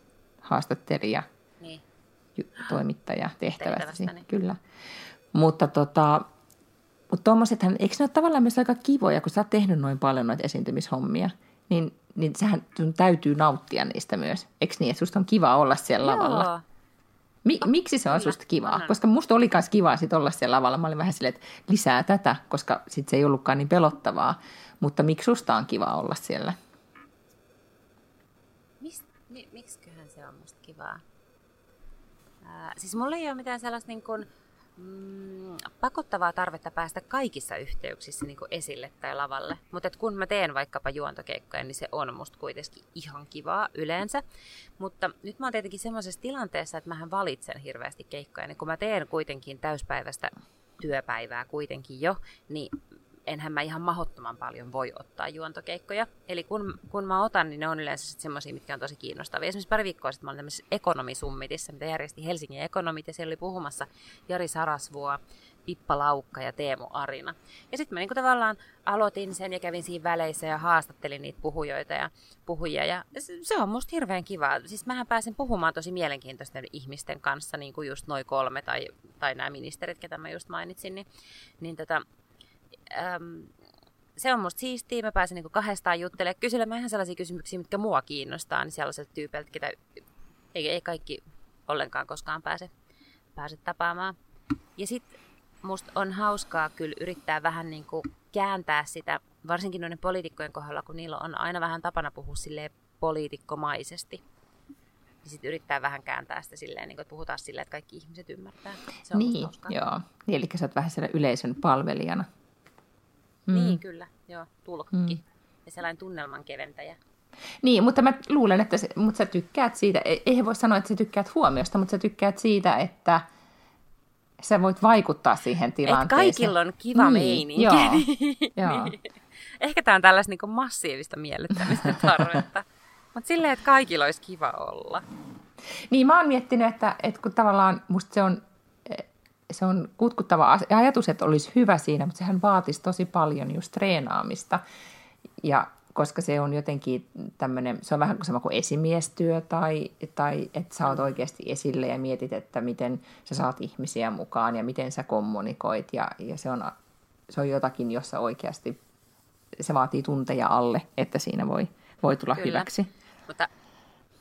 haastattelija. Toimittaja tehtävästäsi. Niin. Kyllä. Mutta tota, mutta tuommoisethan, eikö ne ole tavallaan myös aika kivoja, kun sä oot tehnyt noin paljon noita esiintymishommia, niin, niin sehän sun täytyy nauttia niistä myös. Eikö niin, että susta on kiva olla siellä Joo. lavalla? Mi- miksi se on Kyllä. susta kivaa? Anna. Koska musta oli myös kivaa sit olla siellä lavalla. Mä olin vähän silleen, että lisää tätä, koska sit se ei ollutkaan niin pelottavaa. Mutta miksi susta on kiva olla siellä? Siis mulla ei ole mitään sellaista niin kuin, mm, pakottavaa tarvetta päästä kaikissa yhteyksissä niin esille tai lavalle. Mutta kun mä teen vaikkapa juontokeikkoja, niin se on musta kuitenkin ihan kivaa yleensä. Mutta nyt mä oon tietenkin semmoisessa tilanteessa, että mähän valitsen hirveästi keikkoja. Niin kun mä teen kuitenkin täyspäiväistä työpäivää kuitenkin jo, niin enhän mä ihan mahottoman paljon voi ottaa juontokeikkoja. Eli kun, kun mä otan, niin ne on yleensä semmoisia, mitkä on tosi kiinnostavia. Esimerkiksi pari viikkoa sitten mä olin tämmöisessä ekonomisummitissa, mitä järjesti Helsingin ekonomit, ja siellä oli puhumassa Jari Sarasvuo, Pippa Laukka ja Teemu Arina. Ja sitten mä niin tavallaan aloitin sen ja kävin siinä väleissä ja haastattelin niitä puhujoita ja puhujia. Ja se on musta hirveän kivaa. Siis mähän pääsen puhumaan tosi mielenkiintoisten ihmisten kanssa, niin kuin just noin kolme tai, tai nämä ministerit, ketä mä just mainitsin. Niin, niin tota, äm, se on musta siistiä, mä pääsen niinku kahdestaan juttelemaan, kyselemään ihan sellaisia kysymyksiä, mitkä mua kiinnostaa, niin sellaiset tyypeiltä, ketä ei, ei kaikki ollenkaan koskaan pääse, pääse tapaamaan. Ja sitten musta on hauskaa kyllä yrittää vähän niin kuin kääntää sitä, varsinkin noiden poliitikkojen kohdalla, kun niillä on aina vähän tapana puhua silleen poliitikkomaisesti. Niin sitten yrittää vähän kääntää sitä silleen, niin kuin, että puhutaan silleen, että kaikki ihmiset ymmärtää. Se on niin, joo. Niin, eli sä oot vähän siellä yleisön palvelijana. Mm. Niin, kyllä. Joo, tulkki. Mm. Ja sellainen tunnelman keventäjä. Niin, mutta mä luulen, että se, mutta sä tykkäät siitä, ei voi sanoa, että sä tykkäät huomiosta, mutta sä tykkäät siitä, että sä voit vaikuttaa siihen tilanteeseen. Että kaikilla on kiva niin, meininki. Joo, joo. niin. Ehkä tämä on tällaista niin massiivista miellyttämistä tarvetta. Mutta silleen, että kaikilla olisi kiva olla. Niin mä oon miettinyt, että, että kun tavallaan musta se on, se on kutkuttava ajatus, että olisi hyvä siinä, mutta sehän vaatisi tosi paljon just treenaamista. Ja koska se on jotenkin tämmöinen, se on vähän sama kuin esimiestyö tai, tai että sä oot oikeasti esille ja mietit, että miten sä saat ihmisiä mukaan ja miten sä kommunikoit ja, ja se, on, se on jotakin, jossa oikeasti se vaatii tunteja alle, että siinä voi, voi tulla Kyllä. hyväksi. Mutta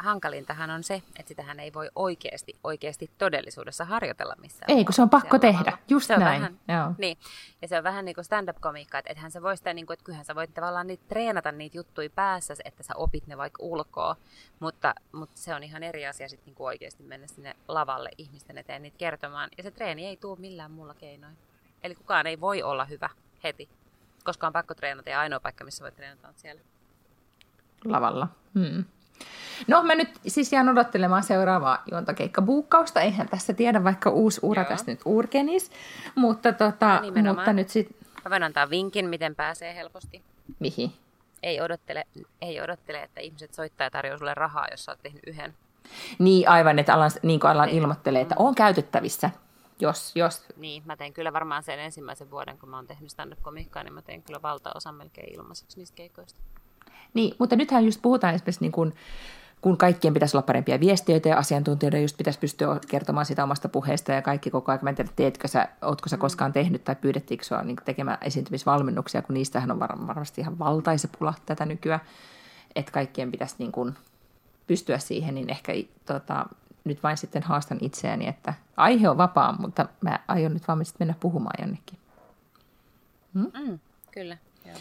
hankalintahan on se, että sitähän ei voi oikeasti, oikeasti todellisuudessa harjoitella missään. Ei, kun se on pakko tehdä, just se näin. Vähän, Joo. Niin, ja se on vähän niin kuin stand-up-komiikka, että ethän sä voi sitä, niin kuin, että kyllähän sä voit tavallaan niitä, treenata niitä juttuja päässä, että sä opit ne vaikka ulkoa, mutta, mutta se on ihan eri asia sitten niin kuin oikeasti mennä sinne lavalle ihmisten eteen niitä kertomaan, ja se treeni ei tule millään muulla keinoin. Eli kukaan ei voi olla hyvä heti, koska on pakko treenata, ja ainoa paikka, missä voi treenata on siellä. Lavalla. Hmm. No mä nyt siis jään odottelemaan seuraavaa juontakeikkabuukkausta. Eihän tässä tiedä, vaikka uusi ura Joo. tässä nyt urkenis. Mutta, tota, no mutta nyt sit... Mä voin antaa vinkin, miten pääsee helposti. Mihin? Ei odottele, ei odottele, että ihmiset soittaa ja tarjoaa sulle rahaa, jos sä oot tehnyt yhden. Niin, aivan, että alan, niin kuin alan ilmoittelee, että on käytettävissä. Jos, jos... Niin, mä tein kyllä varmaan sen ensimmäisen vuoden, kun mä oon tehnyt stand-up-komikkaa, niin mä tein kyllä valtaosa melkein ilmaiseksi niistä keikoista. Niin, mutta nythän just puhutaan esimerkiksi niin kuin, kun kaikkien pitäisi olla parempia viestiöitä ja asiantuntijoiden just pitäisi pystyä kertomaan sitä omasta puheesta ja kaikki koko ajan. Mä en tiedä, teetkö sä, ootko sä koskaan tehnyt tai pyydettiinkö sua niin tekemään esiintymisvalmennuksia, kun niistähän on var- varmasti ihan valtaisa pula tätä nykyään, että kaikkien pitäisi niin kuin pystyä siihen, niin ehkä tota, nyt vain sitten haastan itseäni, että aihe on vapaa, mutta mä aion nyt vaan mennä puhumaan jonnekin. Hmm? Mm, kyllä, joo.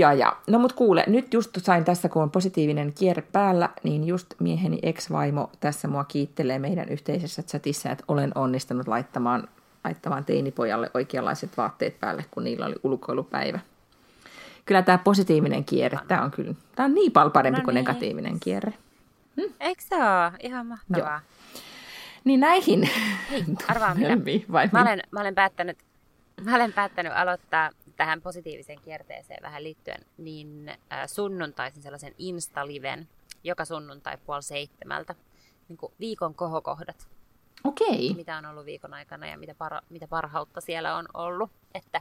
Ja, ja. No mut kuule, nyt just sain tässä, kun on positiivinen kierre päällä, niin just mieheni ex-vaimo tässä mua kiittelee meidän yhteisessä chatissa, että olen onnistunut laittamaan, laittamaan teinipojalle oikeanlaiset vaatteet päälle, kun niillä oli ulkoilupäivä. Kyllä tämä positiivinen kierre, tämä on kyllä, tämä on niin paljon parempi no kuin niin. negatiivinen kierre. Hm? Eikö se ole? Ihan mahtavaa. Joo. Niin näihin. Hei, arvaa mitä. Vai mä, olen, mä, olen päättänyt, mä olen päättänyt aloittaa tähän positiiviseen kierteeseen vähän liittyen, niin sunnuntaisin sellaisen Insta-liven joka sunnuntai puoli seitsemältä. Niin kuin viikon kohokohdat. Okei. Mitä on ollut viikon aikana ja mitä, para, mitä parhautta siellä on ollut. Että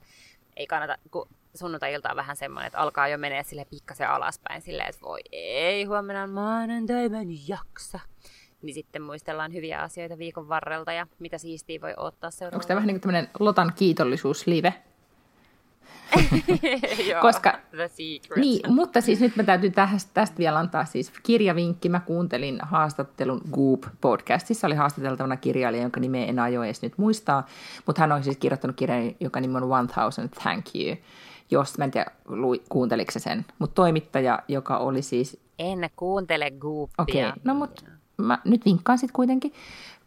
ei kannata, kun sunnuntai-ilta on vähän semmoinen, että alkaa jo menee sille pikkasen alaspäin silleen, että voi ei, huomenna on maanantai, mä en jaksa. Niin sitten muistellaan hyviä asioita viikon varrelta ja mitä siistiä voi ottaa seuraavaksi. Onko tämä vähän niin kuin tämmöinen Lotan kiitollisuuslive? Koska, niin, mutta siis nyt mä täytyy tästä, tästä vielä antaa siis kirjavinkki. Mä kuuntelin haastattelun Goop-podcastissa. Oli haastateltavana kirjailija, jonka nimeä en aio edes nyt muistaa. Mutta hän on siis kirjoittanut kirjan, joka nimi on 1000 Thank You. Jos, mä en tiedä, lui, kuunteliko se sen. Mutta toimittaja, joka oli siis... En kuuntele Goopia. Okei, okay, no mutta mä nyt vinkkaan sitten kuitenkin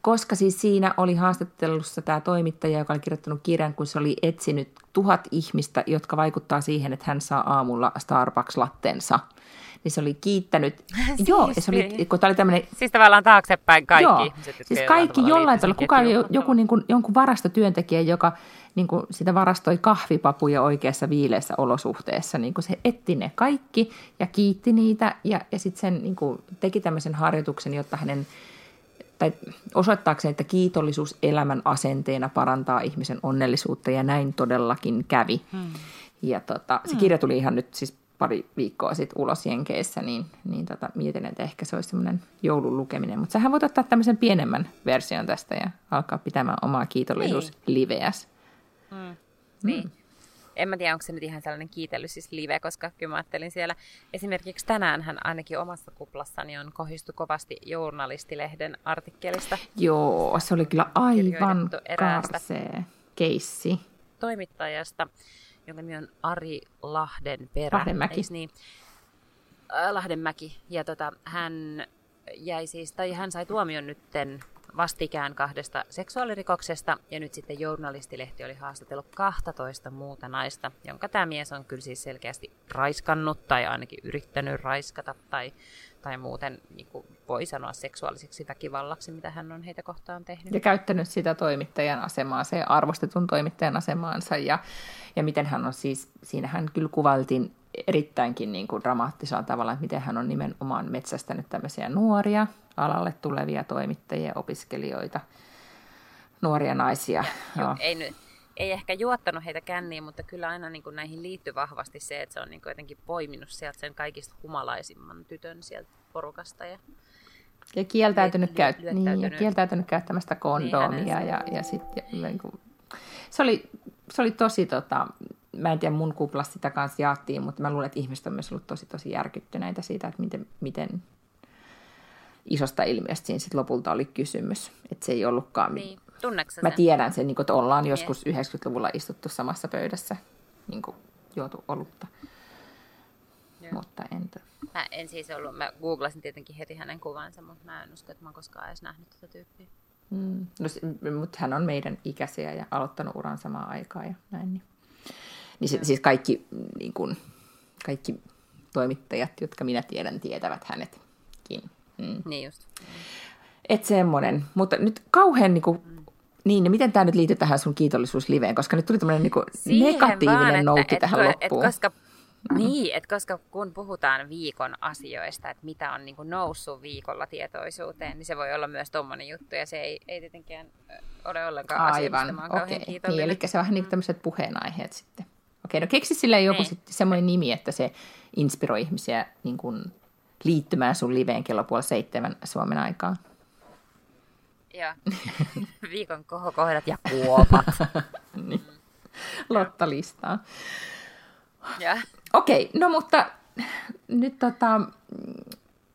koska siis siinä oli haastattelussa tämä toimittaja, joka oli kirjoittanut kirjan, kun se oli etsinyt tuhat ihmistä, jotka vaikuttaa siihen, että hän saa aamulla Starbucks-lattensa. Niin se oli kiittänyt. siis, joo, se oli, kun tämä oli tämmöinen... Siis tavallaan taaksepäin kaikki joo, ihmiset, siis kaikki jollain tavalla. Kuka oli joku, niin kuin, jonkun varastotyöntekijä, joka niin kuin sitä varastoi kahvipapuja oikeassa viileessä olosuhteessa. Niin kuin se etti ne kaikki ja kiitti niitä ja, ja sitten sen niin kuin, teki tämmöisen harjoituksen, jotta hänen tai osoittaakseen, että kiitollisuus elämän asenteena parantaa ihmisen onnellisuutta, ja näin todellakin kävi. Hmm. Ja tota, se hmm. kirja tuli ihan nyt siis pari viikkoa sitten ulos Jenkeissä, niin, niin tota, mietin, että ehkä se olisi semmoinen joulun lukeminen. Mutta sähän voit ottaa tämmöisen pienemmän version tästä ja alkaa pitämään omaa kiitollisuusliveäs. Niin. Hmm. Niin en mä tiedä, onko se nyt ihan sellainen kiitelly siis live, koska kyllä mä ajattelin siellä, esimerkiksi tänään hän ainakin omassa kuplassani on kohistu kovasti journalistilehden artikkelista. Joo, se oli kyllä aivan karsee keissi. Toimittajasta, jonka nimi on Ari Lahdenperä. Lahdenmäki. Niin? Äh, Lahdenmäki. Ja tota, hän jäi siis, tai hän sai tuomion nytten vastikään kahdesta seksuaalirikoksesta ja nyt sitten journalistilehti oli haastatellut 12 muuta naista, jonka tämä mies on kyllä siis selkeästi raiskannut tai ainakin yrittänyt raiskata tai, tai muuten niin kuin voi sanoa seksuaaliseksi väkivallaksi, mitä hän on heitä kohtaan tehnyt. Ja käyttänyt sitä toimittajan asemaa, se arvostetun toimittajan asemaansa ja, ja miten hän on siis, siinä hän kyllä kuvaltiin erittäinkin niin kuin dramaattisella tavalla, että miten hän on nimenomaan metsästänyt tämmöisiä nuoria alalle tulevia toimittajia, opiskelijoita, nuoria naisia. Joo. Ei, nyt, ei ehkä juottanut heitä känniin, mutta kyllä aina niin kuin näihin liittyy vahvasti se, että se on niin kuin jotenkin poiminut sieltä sen kaikista humalaisimman tytön sieltä porukasta. Ja, ja kieltäytynyt, käyt- niin, ja kieltäytynyt käyttämästä kondomia. Niin, ja, ja sit, ja, niin kuin, se, oli, se oli tosi, tota, mä en tiedä mun kuplassa sitä kanssa jaettiin, mutta mä luulen, että ihmiset on myös ollut tosi tosi järkyttyneitä siitä, että miten, miten isosta ilmiöstä siinä sit lopulta oli kysymys. Että se ei ollutkaan... Niin. Mä tiedän sen, niin kun, että ollaan joskus 90-luvulla istuttu samassa pöydässä niin kuin, juotu olutta. Joo. Mutta en... Mä en siis ollut, mä googlasin tietenkin heti hänen kuvansa, mutta mä en usko, että mä oon koskaan edes nähnyt tätä tyyppiä. Mm. No, mutta hän on meidän ikäisiä ja aloittanut uran samaan aikaan ja näin. Niin, niin se, siis kaikki, niin kun, kaikki toimittajat, jotka minä tiedän, tietävät hänetkin. Mm. Niin just. Et semmoinen. Mutta nyt kauhean niin kuin, mm. niin, miten tämä nyt liittyy tähän sun kiitollisuusliveen, koska nyt tuli tämmöinen niin negatiivinen vaan, nouki tähän et, loppuun. Et koska, niin, että koska kun puhutaan viikon asioista, että mitä on niin kuin noussut viikolla tietoisuuteen, niin se voi olla myös tuommoinen juttu, ja se ei, ei tietenkään ole ollenkaan Aivan. asia, okay. Niin, eli se on vähän niin kuin tämmöiset puheenaiheet sitten. Okei, no keksi sille joku niin. semmoinen nimi, että se inspiroi ihmisiä niin kuin liittymään sun liveen kello puoli seitsemän Suomen aikaan. Joo. Viikon kohokohdat ja kuopat. niin. Lotta listaa. Okei, no mutta nyt tota,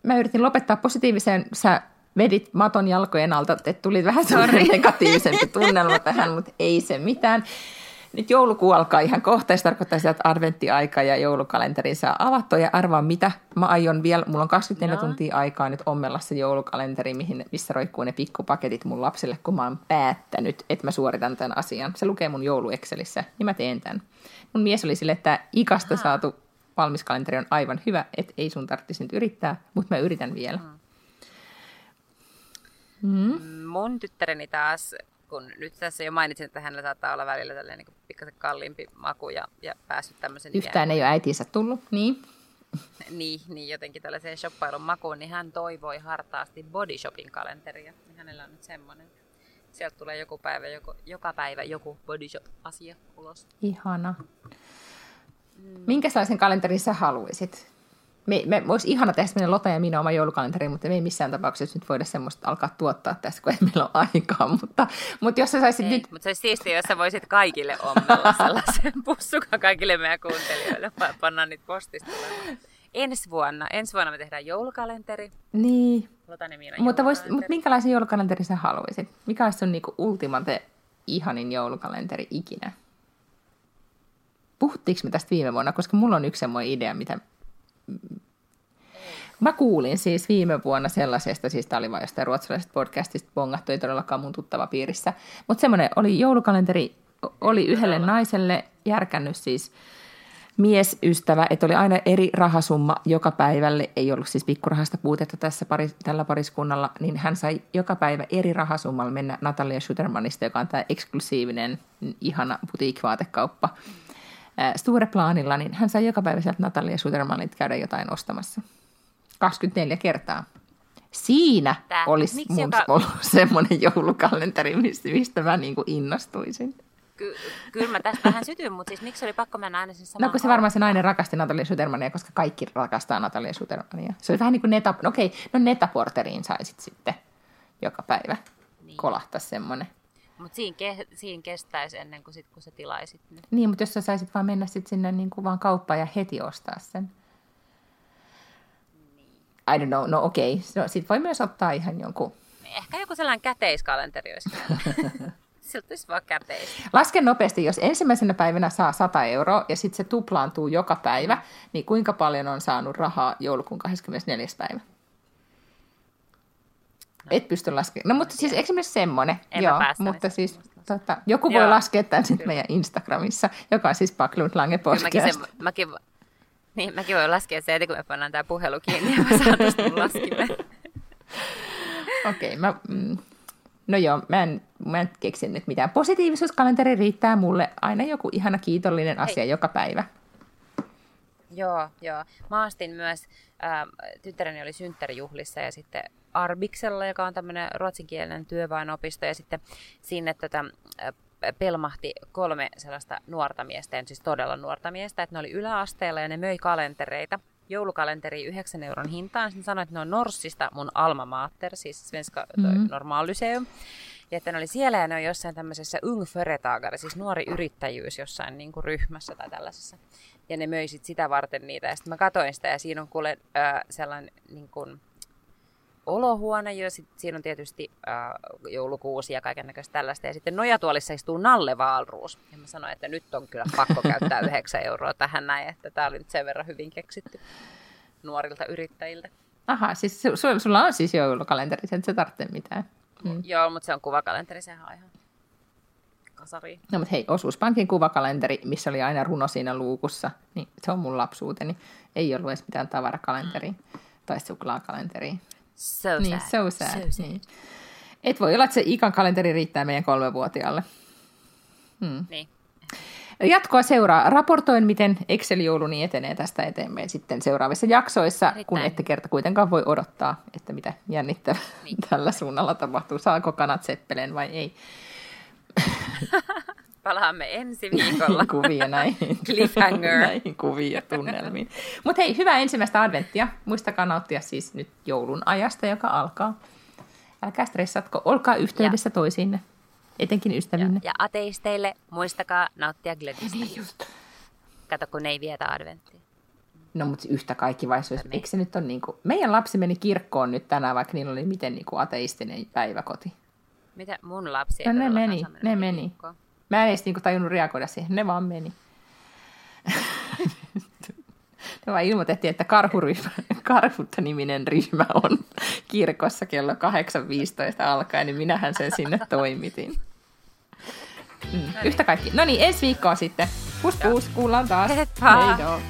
mä yritin lopettaa positiivisen. Sä vedit maton jalkojen alta, että tuli vähän sellainen negatiivisempi tunnelma tähän, mutta ei se mitään. Nyt joulukuu alkaa ihan kohta, se tarkoittaa sitä, että adventtiaika ja joulukalenteri saa avattua. Ja arvaa mitä, mä aion vielä, mulla on 24 no. tuntia aikaa nyt ommella se joulukalenteri, mihin, missä roikkuu ne pikkupaketit mun lapselle, kun mä oon päättänyt, että mä suoritan tämän asian. Se lukee mun jouluexcelissä, niin mä teen tämän. Mun mies oli sille, että ikasta Aha. saatu valmis kalenteri on aivan hyvä, että ei sun tarvitsisi nyt yrittää, mutta mä yritän vielä. Mm. Mun tyttäreni taas kun nyt tässä jo mainitsin, että hänellä saattaa olla välillä tällainen niin pikkasen kalliimpi maku ja, ja päässyt tämmöisen... Yhtään ei ole äitinsä tullut, niin. niin, niin, jotenkin tällaiseen shoppailun makuun, niin hän toivoi hartaasti Body Shopin kalenteria. Niin hänellä on nyt semmoinen. Sieltä tulee joku päivä, joku, joka päivä joku Body Shop-asia ulos. Ihana. Mm. Minkälaisen kalenterin sä haluaisit? Me, me olisi ihana tehdä semmoinen Lota ja minä oma joulukalenteri, mutta me ei missään tapauksessa nyt voida semmoista alkaa tuottaa tässä, kun ei meillä ole aikaa. Mutta, mutta jos sä saisit ei, nyt... Mutta se olisi siistiä, jos sä voisit kaikille ommella sellaisen pussukan kaikille meidän kuuntelijoille, pannaan niitä postista Ensi vuonna, ensi vuonna me tehdään joulukalenteri. Niin. mutta, vois, mutta minkälaisen joulukalenteri sä haluaisit? Mikä olisi sun niinku ultimate ihanin joulukalenteri ikinä? Puhuttiinko me tästä viime vuonna? Koska mulla on yksi semmoinen idea, mitä Mä kuulin siis viime vuonna sellaisesta, siis tämä oli vain jostain ruotsalaisesta podcastista bongattu, ei todellakaan mun tuttava piirissä, mutta semmoinen oli joulukalenteri, oli yhdelle naiselle järkännyt siis miesystävä, että oli aina eri rahasumma joka päivälle, ei ollut siis pikkurahasta puutetta tässä pari, tällä pariskunnalla, niin hän sai joka päivä eri rahasummalla mennä Natalia Schutermanista, joka on tämä eksklusiivinen, ihana butiikvaatekauppa. Stureplaanilla, niin hän sai joka päivä sieltä Natalia Sutermanit käydä jotain ostamassa. 24 kertaa. Siinä Tää. olisi Miksi mun joka... ollut semmoinen joulukalenteri, mistä mä niin kuin innostuisin. Ky- kyllä mä tästä vähän sytyn, mutta siis miksi oli pakko mennä aina sen No kun se varmaan se nainen rakasti Natalia Sutermania, koska kaikki rakastaa Natalia Sutermania. Se oli vähän niin kuin neta, no okei, no netaporteriin saisit sitten joka päivä niin. kolahtaa semmoinen. Mutta siinä, ke- siinä kestäisi ennen kuin, sit, kun sä tilaisit ne. Niin, mutta jos sä saisit vaan mennä sit sinne niin kuin vaan kauppaan ja heti ostaa sen. Niin. I don't know, no okei. Okay. No, sit voi myös ottaa ihan jonkun... Ehkä joku sellainen käteiskalenteri olisi. Siltä olisi vaan käteis. Laske nopeasti, jos ensimmäisenä päivänä saa 100 euroa ja sitten se tuplaantuu joka päivä, mm. niin kuinka paljon on saanut rahaa joulukuun 24. päivä? Et pysty laskemaan. No mutta siis esimerkiksi semmoinen. En joo, mutta siis tota, joku joo. voi laskea tämän sitten meidän Instagramissa, joka on siis Paklund Lange Podcast. Mäkin, mäkin, niin, mäkin voin laskea se, että kun me pannaan tämä puhelu kiinni ja mä saan tästä. Okei, okay, mä... Mm, No joo, mä en, mä en keksi nyt mitään. Positiivisuuskalenteri riittää mulle aina joku ihana kiitollinen asia Hei. joka päivä. Joo, joo. Mä astin myös, ää, tyttäreni oli synttärijuhlissa ja sitten Arbiksella, joka on tämmöinen ruotsinkielinen työväenopisto, ja sitten sinne tota, pelmahti kolme sellaista nuorta miestä, siis todella nuorta miestä, että ne oli yläasteella ja ne möi kalentereita joulukalenteri 9 euron hintaan. Sitten sanoin, että ne on Norssista mun alma mater, siis Svenska mm-hmm. Normallyseum. Ja että ne oli siellä ja ne on jossain tämmöisessä ung företagare, siis nuori yrittäjyys jossain niin kuin ryhmässä tai tällaisessa. Ja ne möi sit sitä varten niitä. Ja sitten mä katsoin sitä ja siinä on kuule äh, sellainen niin kuin, olohuone, ja sit siinä on tietysti äh, joulukuusi ja kaiken näköistä tällaista. Ja sitten nojatuolissa istuu Nalle Waalruus. Ja mä sanoin, että nyt on kyllä pakko käyttää 9 euroa tähän näin, että tämä oli nyt sen verran hyvin keksitty nuorilta yrittäjiltä. Aha, siis su- sulla on siis joulukalenteri, että se tarvitse mitään. Mm. Joo, mutta se on kuvakalenteri, sehän on ihan kasari. No mutta hei, osuuspankin kuvakalenteri, missä oli aina runo siinä luukussa, niin se on mun lapsuuteni. Ei ollut edes mitään tavarakalenteri mm. tai suklaakalenteri. So niin, sad. so sad. So sad. Niin. Et voi olla, että se ikan kalenteri riittää meidän kolmevuotiaalle. Hmm. Niin. Jatkoa seuraa. Raportoin, miten Excel-jouluni etenee tästä eteenpäin sitten seuraavissa jaksoissa, Erittäin. kun ette kerta kuitenkaan voi odottaa, että mitä jännittävää niin. tällä suunnalla tapahtuu. Saako kanat seppeleen vai ei? Palaamme ensi viikolla. kuvia näihin. Cliffhanger. näihin kuviin ja tunnelmiin. Mutta hei, hyvää ensimmäistä adventtia. Muistakaa nauttia siis nyt joulun ajasta, joka alkaa. Älkää stressatko, olkaa yhteydessä ja. toisiinne, etenkin ystävinne. Ja, ja ateisteille muistakaa nauttia Gledistä. Niin just. Kato, kun ne ei vietä adventtia. No, mutta yhtä kaikki vai se olisi, eikö se nyt ole niin kuin, meidän lapsi meni kirkkoon nyt tänään, vaikka niillä oli miten niin kuin ateistinen päiväkoti. Mitä mun lapsi no, ne meni, ne meni. Kirkkoon. Mä en edes niinku tajunnut reagoida siihen, ne vaan meni. ne vaan ilmoitettiin, että karhuryhmä, Karhutta-niminen ryhmä on kirkossa kello 8.15 alkaen, niin minähän sen sinne toimitin. Mm, yhtä kaikki. No niin, ensi viikkoa sitten. Pus pus, kuullaan taas. Heippa. Heido.